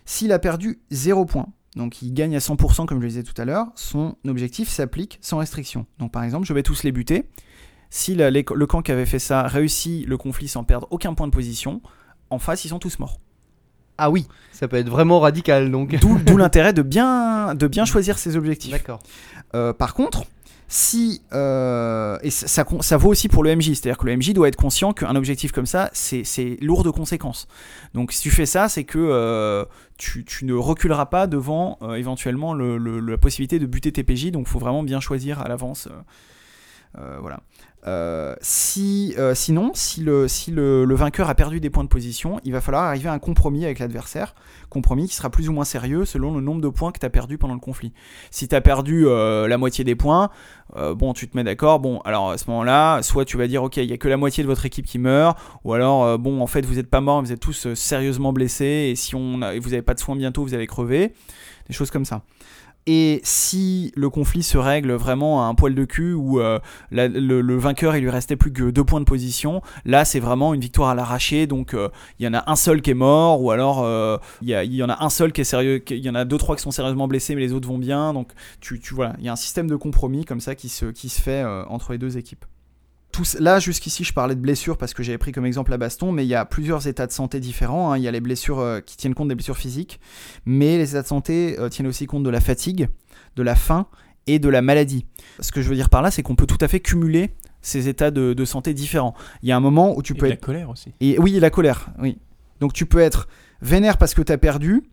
S'il a perdu 0 points, donc il gagne à 100% comme je le disais tout à l'heure, son objectif s'applique sans restriction. Donc par exemple, je vais tous les buter. Si le camp qui avait fait ça réussit le conflit sans perdre aucun point de position, en face, ils sont tous morts. Ah oui, ça peut être vraiment radical donc. D'où l'intérêt de bien, de bien choisir ses objectifs. D'accord. Euh, par contre, si euh, et ça, ça, ça vaut aussi pour le MJ, c'est-à-dire que le MJ doit être conscient qu'un objectif comme ça, c'est c'est lourd de conséquences. Donc si tu fais ça, c'est que euh, tu, tu ne reculeras pas devant euh, éventuellement le- le- la possibilité de buter tes PJ, donc il faut vraiment bien choisir à l'avance. voilà. Euh, euh, sinon, si, le, vainqueur a perdu des points de position, il va falloir arriver à un compromis avec l'adversaire. Compromis qui sera plus ou moins sérieux selon le nombre de points que tu as perdu pendant le conflit. Si tu as perdu euh, la moitié des points, bon, tu te mets d'accord. Bon, alors à ce moment-là, soit tu vas dire, ok, il y a que la moitié de votre équipe qui meurt, ou alors, bon, en fait, vous n'êtes pas morts, vous êtes tous sérieusement blessés, et si on vous n'avez pas de soins bientôt, vous allez crever. Des choses comme ça. Et si le conflit se règle vraiment à un poil de cul où euh, le, le vainqueur il lui restait plus que deux points de position, là c'est vraiment une victoire à l'arraché. Donc euh, il y en a un seul qui est mort, ou alors euh, il y, a- il y en a un seul qui est sérieux, il y en a deux trois qui sont sérieusement blessés, mais les autres vont bien. Donc tu, tu voilà, il y a un système de compromis comme ça qui se, qui se fait euh, entre les deux équipes. Tout, là, jusqu'ici, je parlais de blessures parce que j'avais pris comme exemple la baston, mais il y a plusieurs états de santé différents. hein. Il y a les blessures euh, qui tiennent compte des blessures physiques, mais les états de santé euh, tiennent aussi compte de la fatigue, de la faim et de la maladie. Ce que je veux dire par là, c'est qu'on peut tout à fait cumuler ces états de, de santé différents. Il y a un moment où tu Et peux de la être colère aussi. et oui, la colère, oui. Donc tu peux être vénère parce que t'as perdu,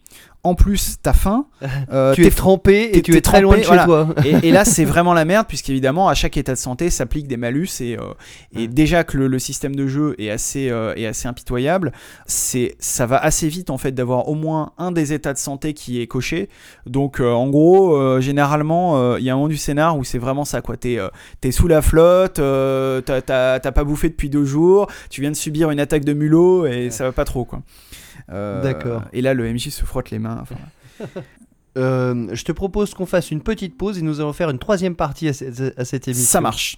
en plus t'as faim, [laughs] euh, tu t'es es trempé et tu es très loin de chez toi. et, et là, [laughs] c'est vraiment la merde, puisqu'évidemment, à chaque état de santé s'applique des malus. Et, euh, et déjà que le, le système de jeu est assez, euh, est assez impitoyable, c'est, ça va assez vite en fait d'avoir au moins un des états de santé qui est coché. Donc, en gros, généralement, il y a un moment du scénar où c'est vraiment ça quoi. T'es, t'es sous la flotte, t'as, pas bouffé depuis deux jours, tu viens de subir une attaque de mulot et ça va pas trop quoi. Euh, D'accord. Et là, le MJ se frotte les mains. enfin, [laughs] Euh, je te propose qu'on fasse une petite pause et nous allons faire une troisième partie à, cette- à cette émission. ça marche.